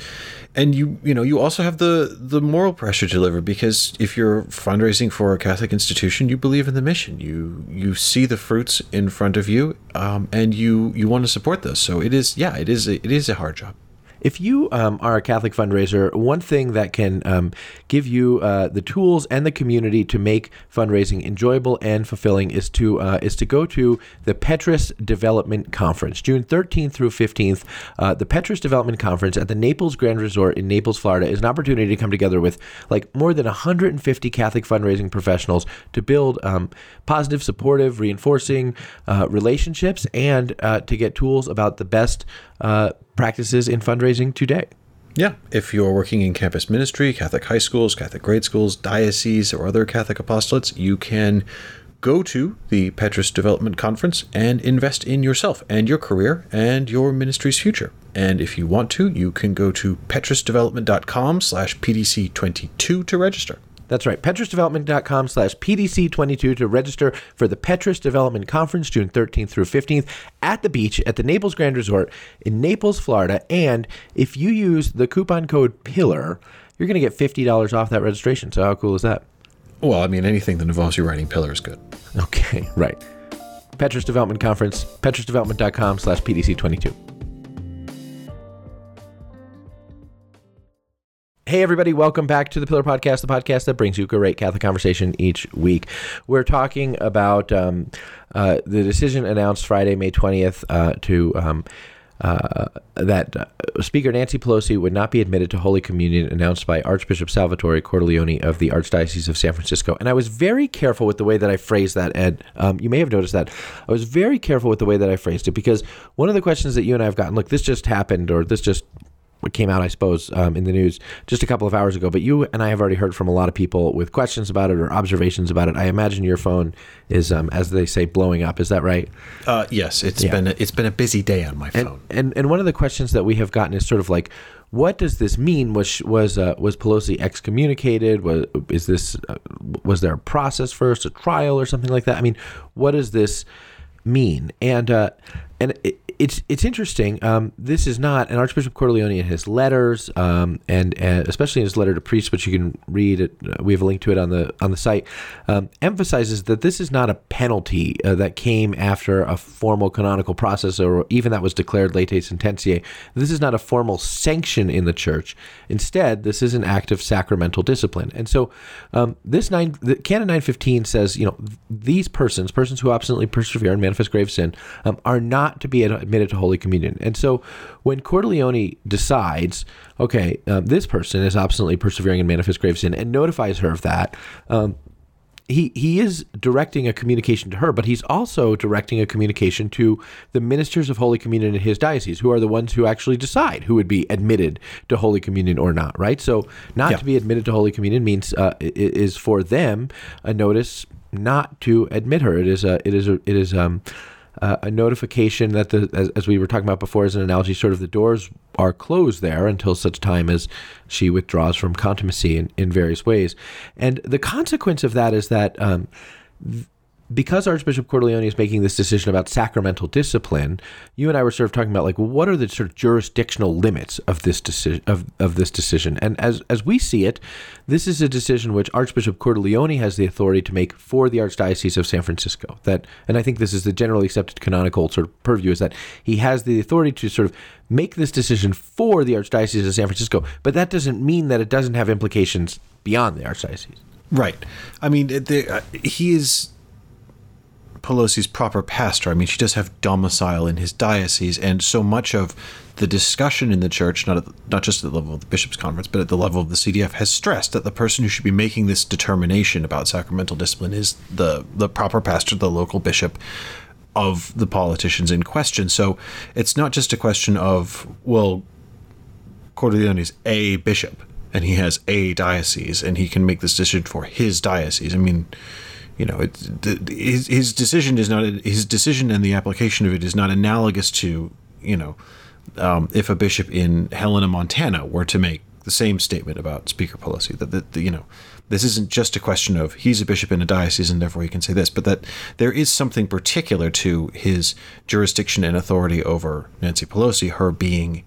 and you you know you also have the the moral pressure to deliver because if you're fundraising for a Catholic institution, you believe in the mission. You you see the fruits in front of you, um, and you you want to support those. So it is. Yeah, it is. A, it is a hard job. If you um, are a Catholic fundraiser, one thing that can um, give you uh, the tools and the community to make fundraising enjoyable and fulfilling is to uh, is to go to the Petrus Development Conference, June 13th through 15th. Uh, the Petrus Development Conference at the Naples Grand Resort in Naples, Florida, is an opportunity to come together with like more than 150 Catholic fundraising professionals to build um, positive, supportive, reinforcing uh, relationships and uh, to get tools about the best uh, practices in fundraising today. Yeah, if you're working in campus ministry, Catholic high schools, Catholic grade schools, dioceses, or other Catholic apostolates, you can go to the Petrus Development Conference and invest in yourself and your career and your ministry's future. And if you want to, you can go to petrusdevelopment.com slash PDC22 to register. That's right. PetrusDevelopment.com slash PDC22 to register for the Petrus Development Conference June 13th through 15th at the beach at the Naples Grand Resort in Naples, Florida. And if you use the coupon code PILLAR, you're going to get $50 off that registration. So how cool is that? Well, I mean, anything that involves you writing pillar is good. Okay, <laughs> right. Petrus Development Conference, petrusdevelopment.com slash PDC22. Hey, everybody, welcome back to the Pillar Podcast, the podcast that brings you great Catholic conversation each week. We're talking about um, uh, the decision announced Friday, May 20th, uh, to. Um, uh, that uh, Speaker Nancy Pelosi would not be admitted to Holy Communion, announced by Archbishop Salvatore Cordileone of the Archdiocese of San Francisco. And I was very careful with the way that I phrased that, Ed. Um, you may have noticed that. I was very careful with the way that I phrased it because one of the questions that you and I have gotten look, this just happened, or this just came out, I suppose, um, in the news just a couple of hours ago. But you and I have already heard from a lot of people with questions about it or observations about it. I imagine your phone is, um, as they say, blowing up. Is that right? Uh, yes, it's Yeah. been a, it's been a busy day on my phone. and and one of the questions that we have gotten is sort of like, what does this mean? Was was uh, was Pelosi excommunicated? Was is this uh, was there a process first, a trial or something like that? I mean, what does this mean? And uh, and it, it's it's interesting. Um, this is not, and Archbishop Cordileone in his letters, um, and uh, especially in his letter to priests, which you can read. It, uh, we have a link to it on the on the site. Um, emphasizes that this is not a penalty uh, that came after a formal canonical process, or even that was declared latae sententiae. This is not a formal sanction in the church. Instead, this is an act of sacramental discipline. And so, um, this nine, the Canon nine fifteen says, you know, these persons, persons who obstinately persevere in manifest grave sin, um, are not to be admitted to Holy Communion. And so, when Cordileone decides, okay, um, this person is obstinately persevering in manifest grave sin, and notifies her of that, um, he he is directing a communication to her, but he's also directing a communication to the ministers of Holy Communion in his diocese, who are the ones who actually decide who would be admitted to Holy Communion or not. Right. So, not Yeah. to be admitted to Holy Communion means uh, is for them a notice not to admit her. It is a it is a it is um. Uh, a notification that the as, as we were talking about before as an analogy sort of the doors are closed there until such time as she withdraws from contumacy in, in various ways. And the consequence of that is that um, because Archbishop Cordileone is making this decision about sacramental discipline, you and I were sort of talking about like what are the sort of jurisdictional limits of this decision of, of this decision. And as as we see it, this is a decision which Archbishop Cordileone has the authority to make for the Archdiocese of San Francisco. That and I think this is the generally accepted canonical sort of purview is that he has the authority to sort of make this decision for the Archdiocese of San Francisco, but that doesn't mean that it doesn't have implications beyond the Archdiocese. Right. I mean, the, uh, he is Pelosi's proper pastor. I mean, she does have domicile in his diocese, and so much of the discussion in the church, not not just at the level of the bishops' conference, but at the level of the CDF, has stressed that the person who should be making this determination about sacramental discipline is the the proper pastor, the local bishop of the politicians in question. So it's not just a question of well, Cordileone is a bishop and he has a diocese and he can make this decision for his diocese. I mean, you know, his his decision is not his decision and the application of it is not analogous to you know um, if a bishop in Helena, Montana, were to make the same statement about Speaker Pelosi. That, that, that, you know, this isn't just a question of he's a bishop in a diocese and therefore he can say this, but that there is something particular to his jurisdiction and authority over Nancy Pelosi, her being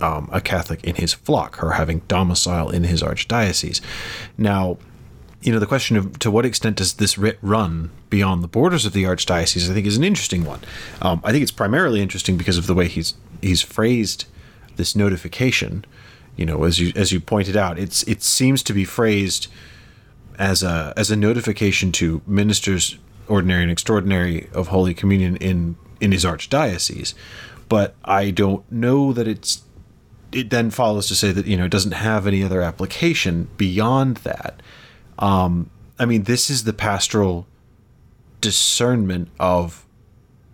um, a Catholic in his flock, her having domicile in his archdiocese. Now, you know, the question of to what extent does this writ run beyond the borders of the archdiocese, I think, is an interesting one. Um, I think it's primarily interesting because of the way he's he's phrased this notification. You know, as you as you pointed out, it's it seems to be phrased as a as a notification to ministers ordinary and extraordinary of Holy Communion in in his archdiocese. But I don't know that it's it then follows to say that you know it doesn't have any other application beyond that. Um, I mean, this is the pastoral discernment of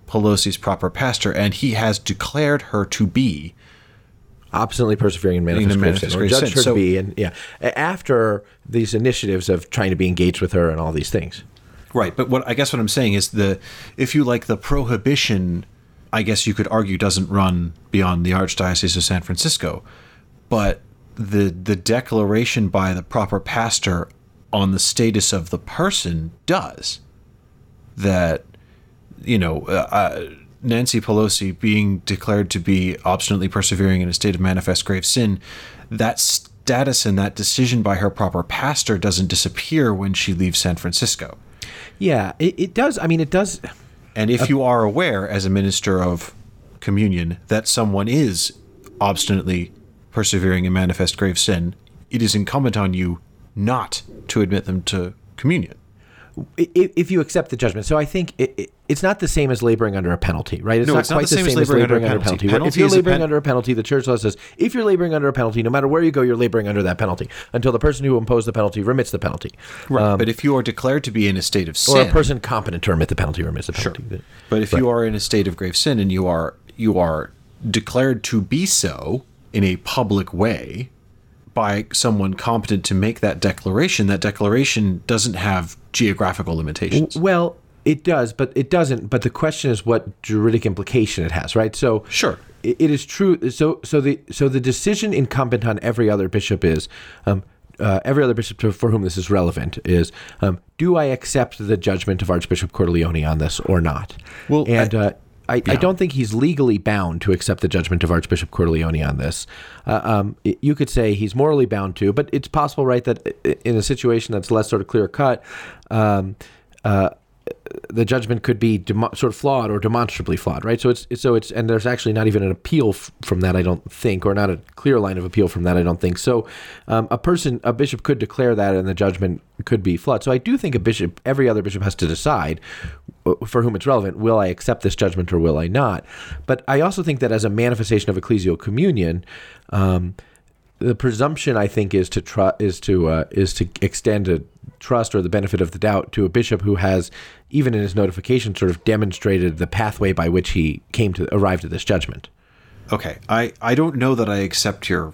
Pelosi's proper pastor, and he has declared her to be obstinately persevering in manifest, In the grave manifest sin, or judged her So- to be, and yeah, after these initiatives of trying to be engaged with her and all these things. Right, but what I guess what I'm saying is the if you like the prohibition, I guess you could argue doesn't run beyond the Archdiocese of San Francisco, but the the declaration by the proper pastor on the status of the person does that you know uh, uh, Nancy Pelosi being declared to be obstinately persevering in a state of manifest grave sin that status and that decision by her proper pastor doesn't disappear when she leaves San Francisco Yeah, it, it does. I mean, it does. and if you are aware as a minister of communion that someone is obstinately persevering in manifest grave sin, it is incumbent on you not to admit them to communion. If you accept the judgment, so I think it, it, it's not the same as laboring under a penalty, right? It's No, not it's not quite the same as laboring under a penalty. penalty. If you're laboring pen- under a penalty, the church law says if you're laboring under a penalty, no matter where you go, you're laboring under that penalty until the person who imposed the penalty remits the penalty, Right. Um, but if you are declared to be in a state of sin, or a person competent to remit the penalty remits the penalty. Sure. but if you are in a state of grave sin and you are you are declared to be so in a public way by someone competent to make that declaration, that declaration doesn't have geographical limitations. Well, it does, but it doesn't. But the question is what juridic implication it has, right? So Sure. it, it is true. So so the so the decision incumbent on every other bishop is. Um, uh, every other bishop for whom this is relevant is um, do I accept the judgment of Archbishop Cordileone on this or not? Well, and I- uh, I, I don't think he's legally bound to accept the judgment of Archbishop Cordileone on this. Uh, um, you could say he's morally bound to, but it's possible, right, that in a situation that's less sort of clear cut, um, uh, the judgment could be sort of flawed or demonstrably flawed, right? So it's so it's and there's actually not even an appeal f- from that, I don't think, or not a clear line of appeal from that, I don't think. So um, a person, a bishop could declare that, and the judgment could be flawed. So I do think a bishop, every other bishop, has to decide uh, for whom it's relevant: will I accept this judgment or will I not? But I also think that as a manifestation of ecclesial communion. Um, the presumption I think is to tru- is to uh, is to extend a trust or the benefit of the doubt to a bishop who has even in his notification sort of demonstrated the pathway by which he came to arrived at this judgment. Okay, I, I don't know that I accept your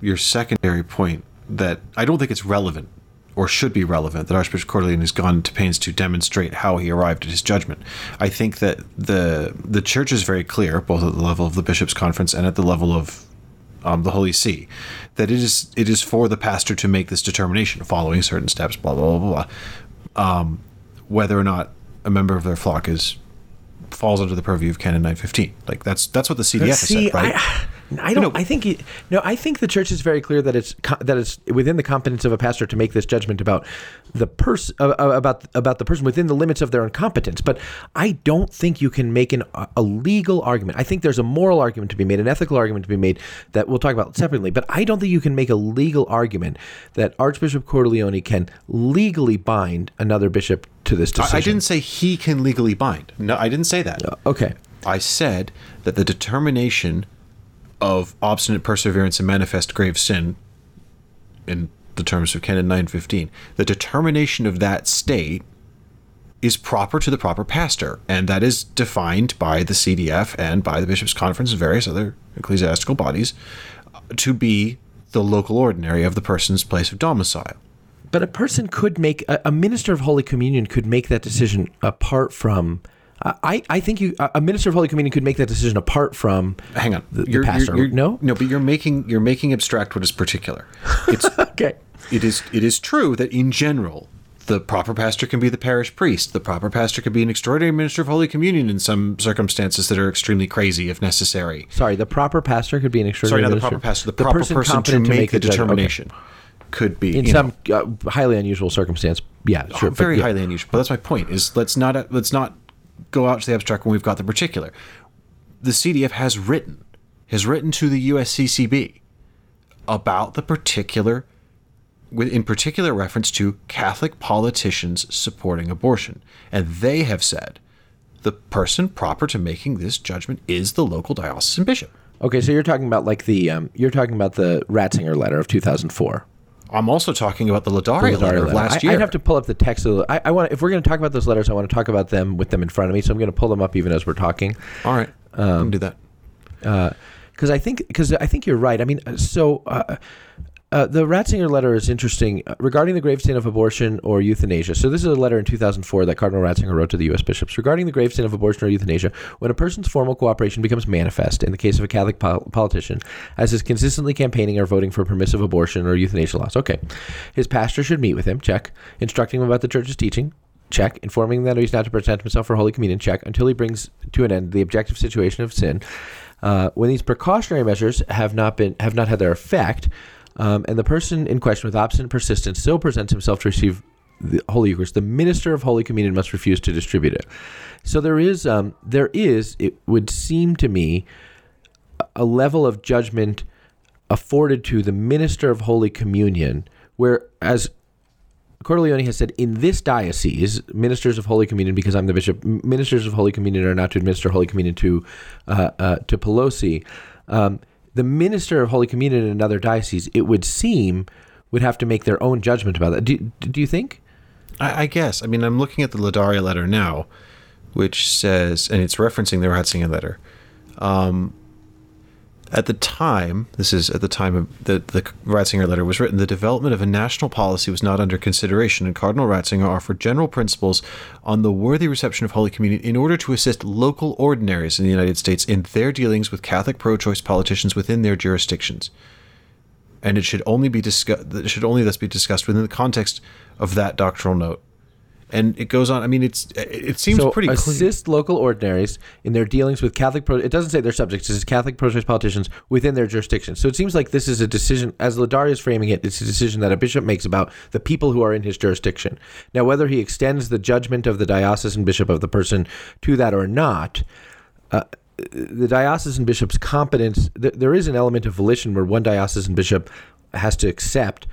your secondary point that I don't think it's relevant or should be relevant that Archbishop Cordileone has gone to pains to demonstrate how he arrived at his judgment. I think that the the church is very clear, both at the level of the bishops' conference and at the level of um, the Holy See, that it is it is for the pastor to make this determination, following certain steps, blah blah blah blah, um, whether or not a member of their flock is falls under the purview of Canon 915. Like that's that's what the CDF has See, said, right? I, <sighs> I don't. No. I think it, no. I think the church is very clear that it's that it's within the competence of a pastor to make this judgment about the person uh, uh, about about the person within the limits of their incompetence. But I don't think you can make an, a legal argument. I think there's a moral argument to be made, an ethical argument to be made that we'll talk about separately. But I don't think you can make a legal argument that Archbishop Cordileone can legally bind another bishop to this decision. I, I didn't say he can legally bind. No, I didn't say that. Okay. I said that the determination of obstinate perseverance and manifest grave sin, in the terms of Canon 915, the determination of that state is proper to the proper pastor, and that is defined by the CDF and by the Bishops' Conference and various other ecclesiastical bodies uh, to be the local ordinary of the person's place of domicile. But a person could make a, a minister of Holy Communion could make that decision apart from. I, I think you a minister of Holy Communion could make that decision apart from. Hang on, the, the pastor. no, no, but you're making you're making abstract what is particular. It's <laughs> okay. it is it is true that in general the proper pastor can be the parish priest. The proper pastor can be an extraordinary minister of Holy Communion in some circumstances that are extremely crazy if necessary. Sorry, the proper pastor could be an Sorry, extraordinary. not the minister. proper pastor, the, proper person, to competent make, the determination. Okay. Could be in some uh, highly unusual circumstance. Yeah, sure. but very yeah. highly unusual. But that's my point. Is let's not let's not go out to the abstract when we've got the particular. The CDF has written has written to the USCCB about the particular, with in particular reference to Catholic politicians supporting abortion, and they have said the person proper to making this judgment is the local diocesan bishop. Okay, so you're talking about like the um, you're talking about the Ratzinger letter of 2004. I'm also talking about the Ladaria, Lazari letter of letter. last I, year. I'd have to pull up the text of the. I, I want if we're going to talk about those letters, I want to talk about them with them in front of me. So I'm going to pull them up even as we're talking. All right, can do that. because I think because I think you're right. I mean, uh, so uh, uh, the Ratzinger letter is interesting uh, regarding the grave sin of abortion or euthanasia. So this is a letter in 2004 that Cardinal Ratzinger wrote to the U.S. bishops regarding the grave sin of abortion or euthanasia. When a person's formal cooperation becomes manifest, in the case of a Catholic pol- politician, as is consistently campaigning or voting for permissive abortion or euthanasia laws. Okay, his pastor should meet with him. Check. Instructing him about the church's teaching. Check. Informing that he's not to present himself for Holy Communion. Check. Until he brings to an end the objective situation of sin. Uh, when these precautionary measures have not been have not had their effect, um, and the person in question with obstinate persistence still presents himself to receive the Holy Eucharist, the minister of Holy Communion must refuse to distribute it. So there is um, there is it would seem to me a level of judgment afforded to the minister of Holy Communion, where as Cordileone has said, in this diocese, ministers of Holy Communion, because I'm the bishop, ministers of Holy Communion are not to administer Holy Communion to uh, uh, to Pelosi. Um, the minister of Holy Communion in another diocese, it would seem, would have to make their own judgment about that. Do, do you think? I, I guess. I mean, I'm looking at the Ladaria letter now, which says, and it's referencing the Ratzinger letter. Um, At the time, this is at the time of the, the Ratzinger letter was written, the development of a national policy was not under consideration, and Cardinal Ratzinger offered general principles on the worthy reception of Holy Communion in order to assist local ordinaries in the United States in their dealings with Catholic pro choice politicians within their jurisdictions. And it should only be discussed. It should only thus be discussed within the context of that doctrinal note and it goes on. I mean, it's it seems so pretty clear. assist local ordinaries in their dealings with Catholic. Pro- it doesn't say their subjects. It says Catholic pro-choice politicians within their jurisdiction. So it seems like this is a decision, as Ladaria is framing it, it's a decision that a bishop makes about the people who are in his jurisdiction. Now, whether he extends the judgment of the diocesan bishop of the person to that or not. Uh, the diocesan bishop's competence, th- there is an element of volition where one diocesan bishop has to accept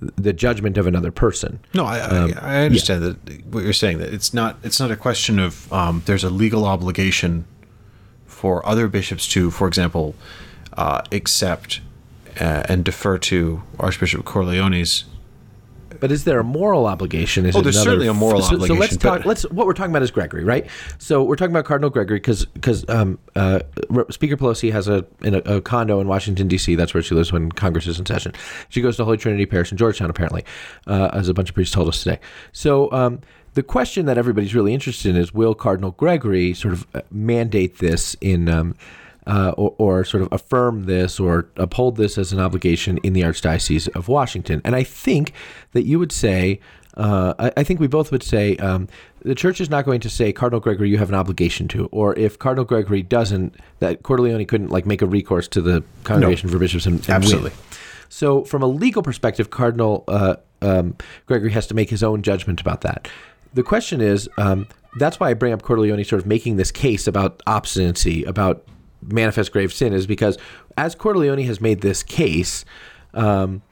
the judgment of another person. No, I, Um, I, I understand that what you're saying that it's not it's not a question of um, there's a legal obligation for other bishops to, for example, uh, accept uh, and defer to Archbishop Cordileone's. But is there a moral obligation? Is Oh, there's certainly a moral so, So let's talk. Let's what we're talking about is Gregory, right? So we're talking about Cardinal Gregory because because um, uh, Speaker Pelosi has a, in a a condo in Washington D.C. That's where she lives when Congress is in session. She goes to Holy Trinity Parish in Georgetown, apparently, uh, as a bunch of priests told us today. So. Um, the question that everybody's really interested in is: Will Cardinal Gregory sort of uh, mandate this in, um, uh, or, or sort of affirm this or uphold this as an obligation in the Archdiocese of Washington? And I think that you would say, uh, I, I think we both would say, um, the church is not going to say, Cardinal Gregory, you have an obligation to, or if Cardinal Gregory doesn't, that Cordileone couldn't like make a recourse to the Congregation for Bishops and, and win. Absolutely. So, from a legal perspective, Cardinal uh, um, Gregory has to make his own judgment about that. The question is um, that's why I bring up Cordileone sort of making this case about obstinacy, about manifest grave sin, is because as Cordileone has made this case, um,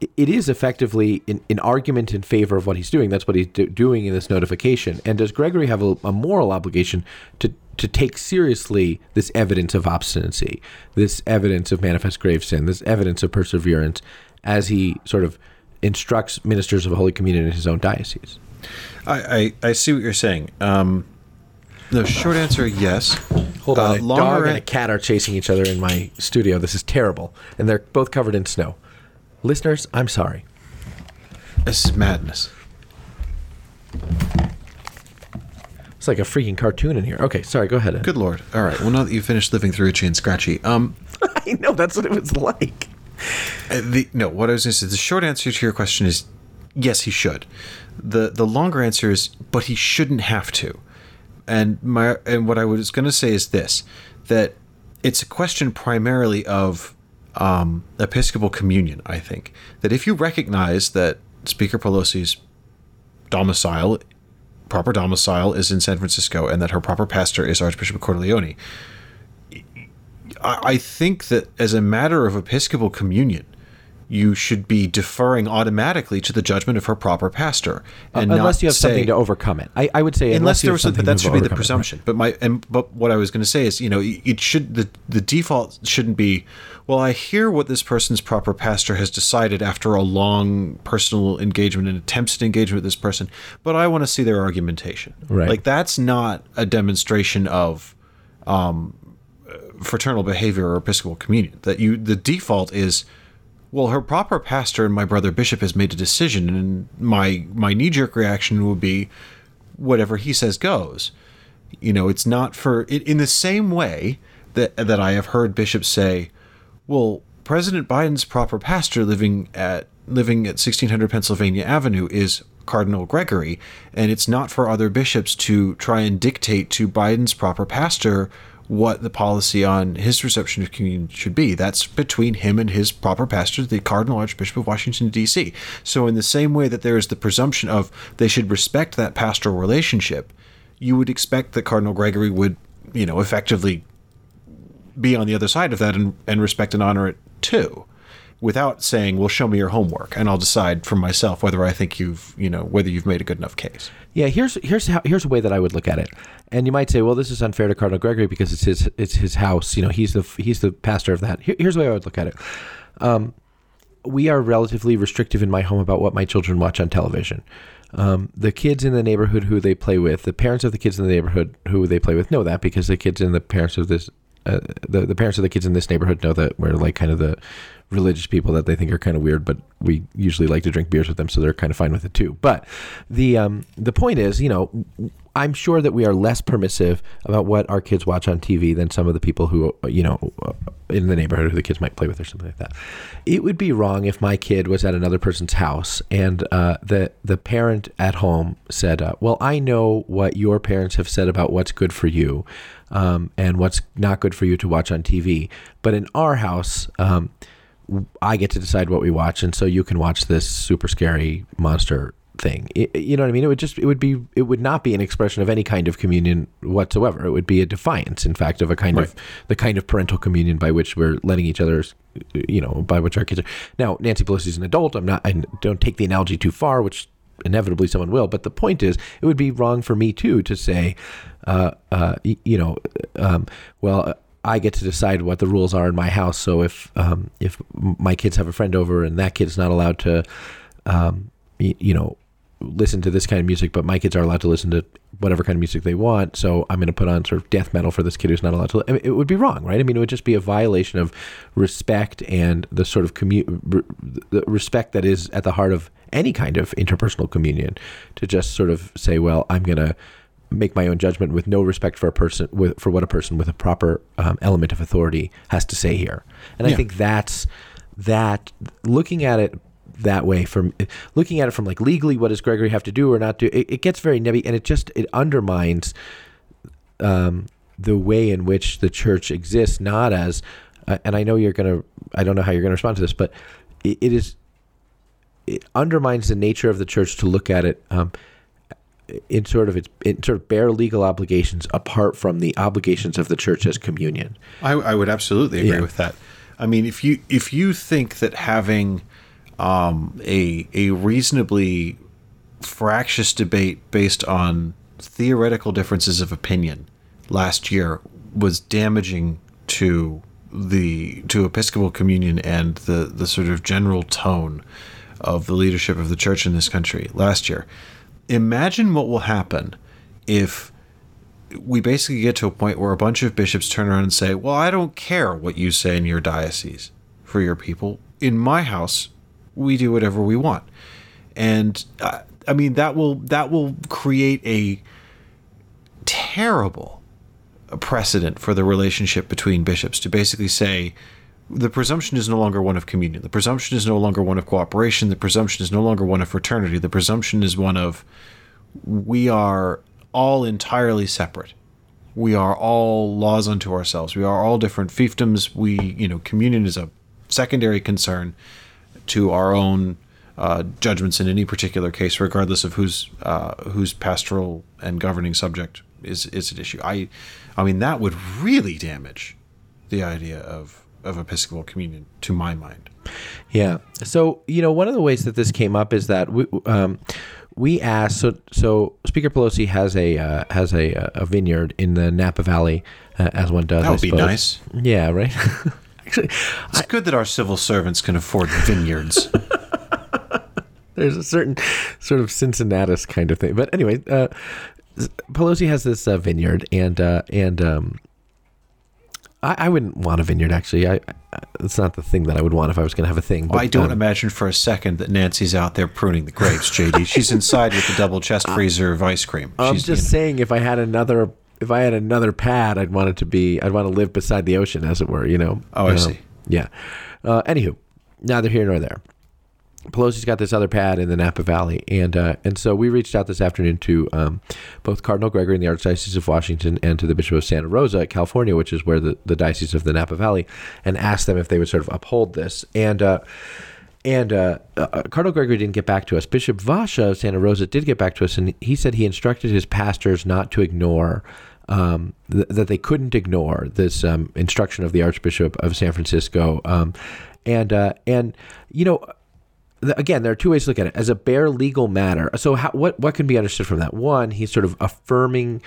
it- is effectively an, an argument in favor of what he's doing. That's what he's do- doing in this notification. And does Gregory have a, a moral obligation to to take seriously this evidence of obstinacy, this evidence of manifest grave sin, this evidence of perseverance, as he sort of instructs ministers of the Holy Communion in his own diocese? I, I, I see what you're saying. Um, the short answer, yes. Hold Uh, on, a longer dog and a cat are chasing each other in my studio. This is terrible, and they're both covered in snow. Listeners, I'm sorry. This is madness. It's like a freaking cartoon in here. Okay, sorry. Go ahead. Ed. Good lord. All right. Well, now that you've finished living through Itchy and Scratchy, um, <laughs> I know that's what it was like. Uh, The no, what I was going to say. The short answer to your question is yes, he should. the The longer answer is, but he shouldn't have to. And my and what I was going to say is this: that it's a question primarily of um, Episcopal communion. I think that if you recognize that Speaker Pelosi's domicile, proper domicile, is in San Francisco, and that her proper pastor is Archbishop Cordileone, I I think that as a matter of Episcopal communion, you should be deferring automatically to the judgment of her proper pastor, and Uh, unless you have say, something to overcome it. I, I would say Unless you there was, some, something but that should be the overcome it. presumption. But my and but what I was going to say is, you know, it should the the default shouldn't be. Well, I hear what this person's proper pastor has decided after a long personal engagement and attempted engagement with this person, but I want to see their argumentation. Right. Like that's not a demonstration of fraternal behavior or episcopal communion that you the default is well her proper pastor and my brother bishop has made a decision and my my knee-jerk reaction would be whatever he says goes. You know it's not for in in the same way that that i have heard bishops say well president biden's proper pastor living at living at 1600 pennsylvania avenue is cardinal gregory and it's not for other bishops to try and dictate to biden's proper pastor what the policy on his reception of communion should be. That's between him and his proper pastor, the Cardinal Archbishop of Washington, D.C. So, in the same way that there is the presumption of they should respect that pastoral relationship, you would expect that Cardinal Gregory would, you know, effectively be on the other side of that and, and respect and honor it too, without saying, "Well, show me your homework, and I'll decide for myself whether I think you've, you know, whether you've made a good enough case." Yeah, here's here's how here's a way that I would look at it. And you might say, well, this is unfair to Cardinal Gregory because it's his it's his house. You know, he's the he's the pastor of that. Here, here's the way I would look at it. Um, we are relatively restrictive in my home about what my children watch on television. Um, the kids in the neighborhood who they play with, the parents of the kids in the neighborhood who they play with know that because the kids and the parents of this uh, the the parents of the kids in this neighborhood know that we're like kind of the religious people that they think are kind of weird, but we usually like to drink beers with them, so they're kind of fine with it too. But the um, the point is, you know, I'm sure that we are less permissive about what our kids watch on TV than some of the people who, you know, in the neighborhood who the kids might play with or something like that. It would be wrong if my kid was at another person's house and uh, the the parent at home said, uh, "Well, I know what your parents have said about what's good for you." Um, and what's not good for you to watch on TV. But in our house, um, I get to decide what we watch, and so you can watch this super scary monster thing. It, you know what I mean? It would just it would be it would not be an expression of any kind of communion whatsoever. It would be a defiance, in fact, of a kind Right. of the kind of parental communion by which we're letting each other's you know by which our kids are. Now, Nancy Pelosi's an adult. I'm not. I don't take the analogy too far, which inevitably someone will. But the point is, it would be wrong for me too to say, uh, uh, you know, um, well. I get to decide what the rules are in my house. So if um, if my kids have a friend over and that kid's not allowed to, um, you know, listen to this kind of music, but my kids are allowed to listen to whatever kind of music they want. So I'm going to put on sort of death metal for this kid who's not allowed to. I mean, it would be wrong, right? I mean, it would just be a violation of respect and the sort of commu- the respect that is at the heart of any kind of interpersonal communion. To just sort of say, well, I'm going to make my own judgment with no respect for a person with for what a person with a proper um, element of authority has to say here. And I think that's that looking at it that way from looking at it from like legally what does gregory have to do or not do it, it gets very nebby and it just it undermines um, the way in which the church exists not as uh, and i know you're gonna i don't know how you're gonna respond to this but it, it is it undermines the nature of the church to look at it um, in sort of its in sort of bare legal obligations apart from the obligations of the church as communion I, I would absolutely agree Yeah. with that. I mean, if you if you think that having um, a a reasonably fractious debate based on theoretical differences of opinion last year was damaging to the to Episcopal communion and the the sort of general tone of the leadership of the church in this country last year. Imagine what will happen if we basically get to a point where a bunch of bishops turn around and say, "Well, I don't care what you say in your diocese for your people. In my house, we do whatever we want." And uh, I mean that will that will create a terrible precedent for the relationship between bishops to basically say the presumption is no longer one of communion. The presumption is no longer one of cooperation. The presumption is no longer one of fraternity. The presumption is one of we are all entirely separate. We are all laws unto ourselves. We are all different fiefdoms. We, you know, communion is a secondary concern to our own uh, judgments in any particular case, regardless of whose uh, whose pastoral and governing subject is is at issue. I, I mean, that would really damage the idea of of Episcopal communion, to my mind. Yeah. So you know, one of the ways that this came up is that we um, we asked. So so Speaker Pelosi has a uh, has a a vineyard in the Napa Valley, uh, as one does. That I would be nice. Yeah. Right. <laughs> Actually, It's good that our civil servants can afford vineyards. <laughs> there's a certain sort of Cincinnatus kind of thing. But anyway, uh, Pelosi has this uh, vineyard, and uh, and um, I, I wouldn't want a vineyard actually. I, I it's not the thing that I would want if I was going to have a thing. But, I don't um, imagine for a second that Nancy's out there pruning the grapes, JD. <laughs> She's inside with the double chest freezer of ice cream. I'm She's, just you know- saying, if I had another, if I had another pad, I'd want it to be, I'd want to live beside the ocean, as it were. You know. Oh, I Um, see. Yeah. Uh, anywho, neither here nor there. Pelosi's got this other pad in the Napa Valley, and uh, and so we reached out this afternoon to um, both Cardinal Gregory in the Archdiocese of Washington and to the Bishop of Santa Rosa, California, which is where the, the diocese of the Napa Valley, and asked them if they would sort of uphold this. And uh, and uh, uh, Cardinal Gregory didn't get back to us. Bishop Vasa of Santa Rosa did get back to us, and he said he instructed his pastors not to ignore. Um, th- that they couldn't ignore this um, instruction of the Archbishop of San Francisco, um, and uh, and you know, again, there are two ways to look at it as a bare legal matter. So, how, what what can be understood from that? One, he's sort of affirming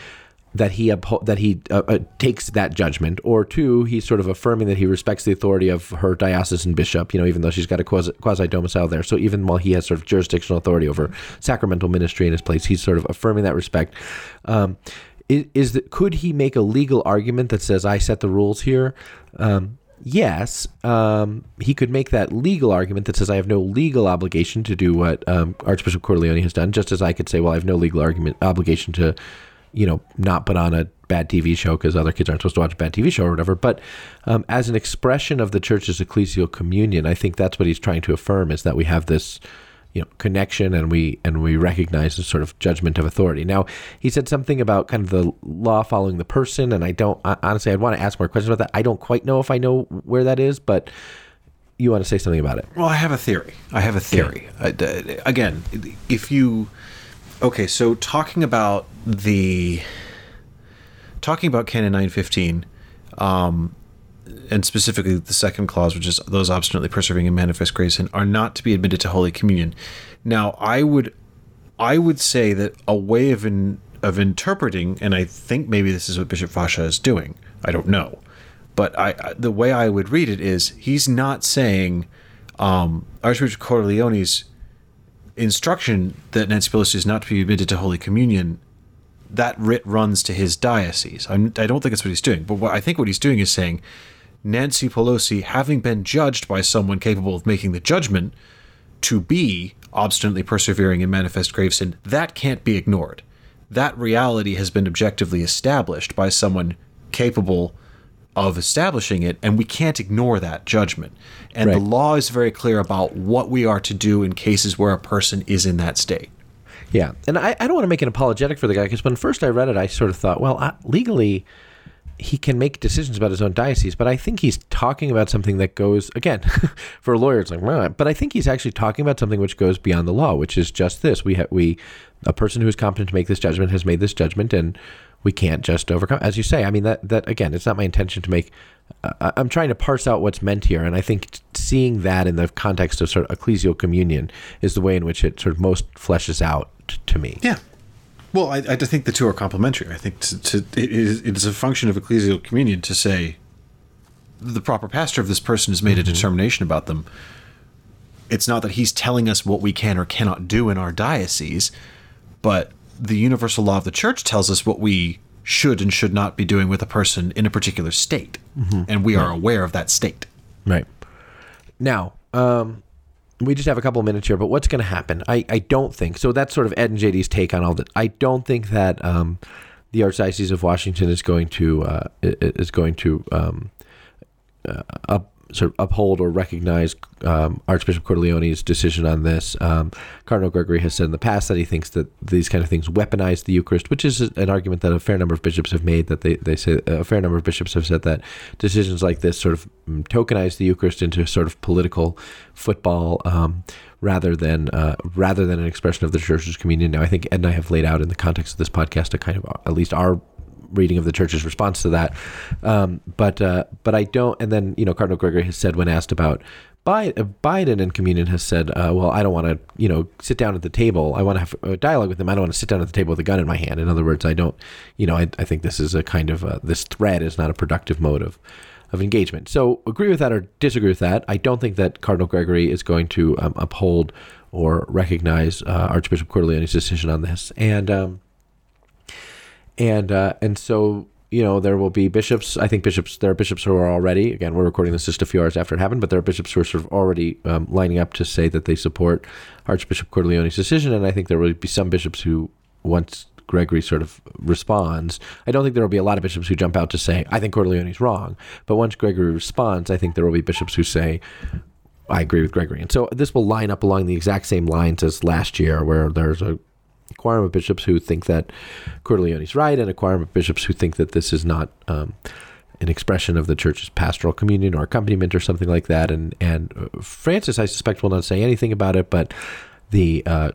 that he upho- that he uh, uh, takes that judgment, or two, he's sort of affirming that he respects the authority of her diocesan bishop. You know, even though she's got a quasi, domicile there, so even while he has sort of jurisdictional authority over sacramental ministry in his place, he's sort of affirming that respect. Um, is, is that could he make a legal argument that says I set the rules here? Um, yes, um, he could make that legal argument that says I have no legal obligation to do what um, Archbishop Cordileone has done, just as I could say, well, I have no legal argument obligation to, you know, not put on a bad TV show because other kids aren't supposed to watch a bad TV show or whatever. But um, as an expression of the church's ecclesial communion, I think that's what he's trying to affirm is that we have this you know connection and we and we recognize the sort of judgment of authority. Now he said something about kind of the law following the person and i don't honestly i'd want to ask more questions about that. I don't quite know if i know where that is but you want to say something about it. Well i have a theory. I have a theory. Uh, again if you okay so talking about the talking about canon 915 um, and specifically the second clause, which is those obstinately persevering in manifest grave sin are not to be admitted to Holy Communion. Now, I would, I would say that a way of in, of interpreting, and I think maybe this is what Bishop Vasa is doing. I don't know, but I, the way I would read it is he's not saying um, Archbishop Cordileone's instruction that Nancy is not to be admitted to Holy Communion. That writ runs to his diocese. I'm, I do not think that's what he's doing, but what I think what he's doing is saying Nancy Pelosi, having been judged by someone capable of making the judgment to be obstinately persevering in manifest grave sin, that can't be ignored. That reality has been objectively established by someone capable of establishing it, and we can't ignore that judgment. And right. the law is very clear about what we are to do in cases where a person is in that state. Yeah, and I, I don't want to make an apologetic for the guy because when first I read it, I sort of thought, well, I, legally, he can make decisions about his own diocese, but I think he's talking about something that goes again <laughs> for a lawyer. It's like, but I think he's actually talking about something which goes beyond the law, which is just this: we ha- we a person who is competent to make this judgment has made this judgment, and we can't just overcome. As you say, I mean that that again, it's not my intention to make. Uh, I'm trying to parse out what's meant here, and I think seeing that in the context of sort of ecclesial communion is the way in which it sort of most fleshes out t- to me. Yeah, well, I, I think the two are complementary. I think to, to, it, is, it is a function of ecclesial communion to say the proper pastor of this person has made mm-hmm. a determination about them. It's not that he's telling us what we can or cannot do in our diocese, but the universal law of the church tells us what we should and should not be doing with a person in a particular state, mm-hmm. and we right. are aware of that state. Right. Now, um, we just have a couple minutes here, but what's going to happen? I, I don't think so. That's sort of Ed and JD's take on all that. I don't think that um, the Archdiocese of Washington is going to uh, is going to um, uh, up, sort of uphold or recognize um, Archbishop Cordileone's decision on this. Um, Cardinal Gregory has said in the past that he thinks that these kind of things weaponize the Eucharist, which is an argument that a fair number of bishops have made. That they, they say a fair number of bishops have said that decisions like this sort of mm, tokenize the Eucharist into sort of political football. Um, rather than uh, rather than an expression of the church's communion. Now, I think Ed and I have laid out in the context of this podcast a kind of at least our reading of the church's response to that. Um, but uh, but I don't. And then you know, Cardinal Gregory has said when asked about Biden and communion has said, uh, well, I don't want to, you know, sit down at the table. I want to have a dialogue with them. I don't want to sit down at the table with a gun in my hand. In other words, I don't, you know, I, I think this is a kind of, uh, this thread is not a productive mode of, of engagement. So agree with that or disagree with that. I don't think that Cardinal Gregory is going to um, uphold or recognize uh, Archbishop Cordileone's decision on this. And, um, and uh, and so you know there will be bishops. I think bishops. There are bishops who are already. Again, we're recording this just a few hours after it happened, but there are bishops who are sort of already um, lining up to say that they support Archbishop Cordileone's decision, and I think there will be some bishops who once Gregory sort of responds. I don't think there will be a lot of bishops who jump out to say, I think Cordileone's wrong. But once Gregory responds, I think there will be bishops who say, I agree with Gregory. And so this will line up along the exact same lines as last year, where there's a quorum of bishops who think that is right, and a quorum of bishops who think that this is not um, an expression of the church's pastoral communion or accompaniment or something like that. And and uh, Francis, I suspect, will not say anything about it, but the uh,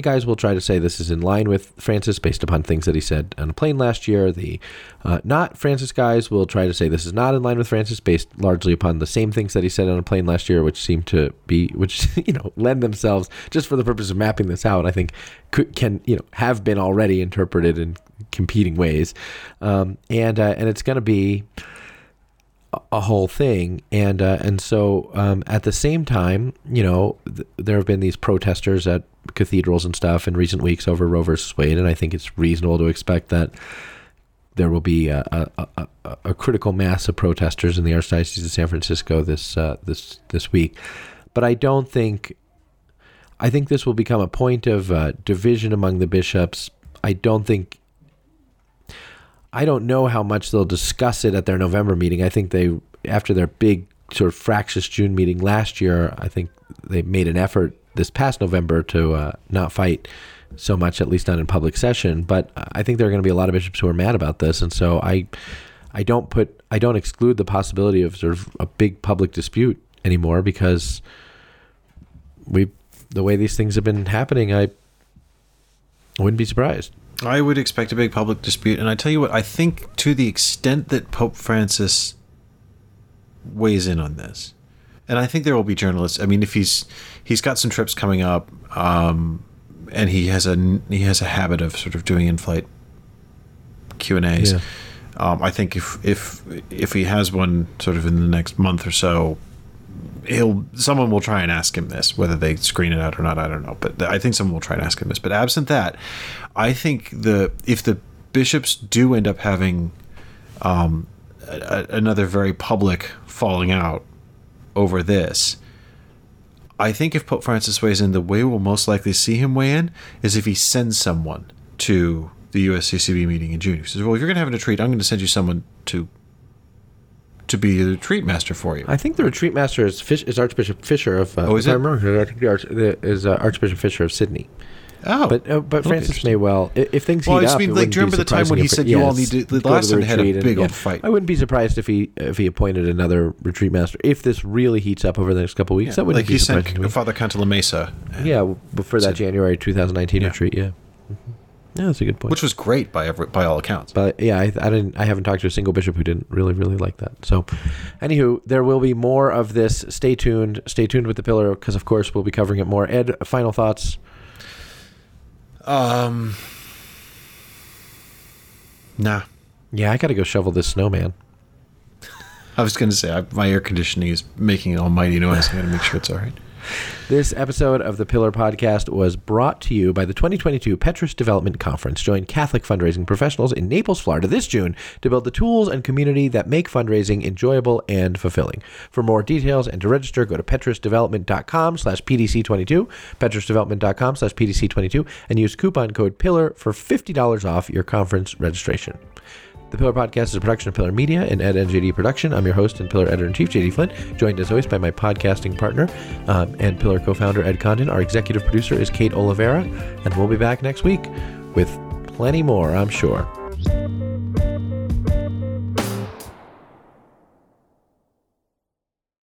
guys will try to say this is in line with Francis based upon things that he said on a plane last year. The uh, not Francis guys will try to say this is not in line with Francis based largely upon the same things that he said on a plane last year, which seem to be, which, <laughs> you know, lend themselves just for the purpose of mapping this out, I think could, can, you know, have been already interpreted in competing ways. Um, and, uh, and it's going to be, a whole thing, and uh, and so um, at the same time, you know, th- there have been these protesters at cathedrals and stuff in recent weeks over Roe versus Wade, and I think it's reasonable to expect that, there will be a, a, a, a critical mass of protesters in the Archdiocese of San Francisco this uh, this this week. But I don't think. I think this will become a point of uh, division among the bishops. I don't think. I don't know how much they'll discuss it at their November meeting. I think they, after their big sort of fractious June meeting last year, I think they made an effort this past November to uh, not fight so much, at least not in public session. But I think there are going to be a lot of bishops who are mad about this, and so I, I don't put, I don't exclude the possibility of sort of a big public dispute anymore because we, the way these things have been happening, I wouldn't be surprised. I would expect a big public dispute, and I tell you what, I think to the extent that Pope Francis weighs in on this, and I think there will be journalists. I mean, if he's he's got some trips coming up, um, and he has a he has a habit of sort of doing in-flight Q and A's. Yeah. Um, I think if if if he has one sort of in the next month or so, he'll someone will try and ask him this, whether they screen it out or not. I don't know, but I think someone will try and ask him this. But absent that, I think the if the bishops do end up having um, a, another very public falling out over this, I think if Pope Francis weighs in, the way we'll most likely see him weigh in is if he sends someone to the USCCB meeting in June. He says, "Well, if you're going to have a retreat, I'm going to send you someone to to be the retreat master for you." I think the retreat master is, Fish, is Archbishop Fisher of. Uh, Oh, is if I remember, I the the, is uh, Archbishop Fisher of Sydney. oh, But uh, but Francis may well if things Well, I heat just up. mean, it like, do you remember the time when he said you all need to- the last the time had a retreat and- big old fight. I wouldn't be surprised if he if he appointed another retreat master if this really heats up over the next couple of weeks. that wouldn't like be he sent to me. Father Cantalamessa, Yeah, for that Said- January 2019 Yeah. retreat. Yeah. Yeah, that's a good point. which was great by every, by all accounts. But yeah, I, I didn't. I haven't talked to a single bishop who didn't really, really like that. So, anywho, there will be more of this. Stay tuned. Stay tuned with the pillar because, of course, we'll be covering it more. Ed, final thoughts. Um, nah. Yeah, I got to go shovel this snowman. I was going to say I, my air conditioning is making an almighty noise. I got to make sure it's all right. This episode of the Pillar Podcast was brought to you by the 2022 Petrus Development Conference. Join Catholic fundraising professionals in Naples, Florida this June to build the tools and community that make fundraising enjoyable and fulfilling. For more details and to register, go to petrusdevelopment.com slash PDC22, petrusdevelopment.com slash PDC22, and use coupon code PILLAR for $50 off your conference registration. The Pillar Podcast is a production of Pillar Media and Ed NJD Production. I'm your host and Pillar Editor in Chief, JD Flynn, joined as always by my podcasting partner um, and Pillar co founder, Ed Condon. Our executive producer is Kate Oliveira, and we'll be back next week with plenty more, I'm sure.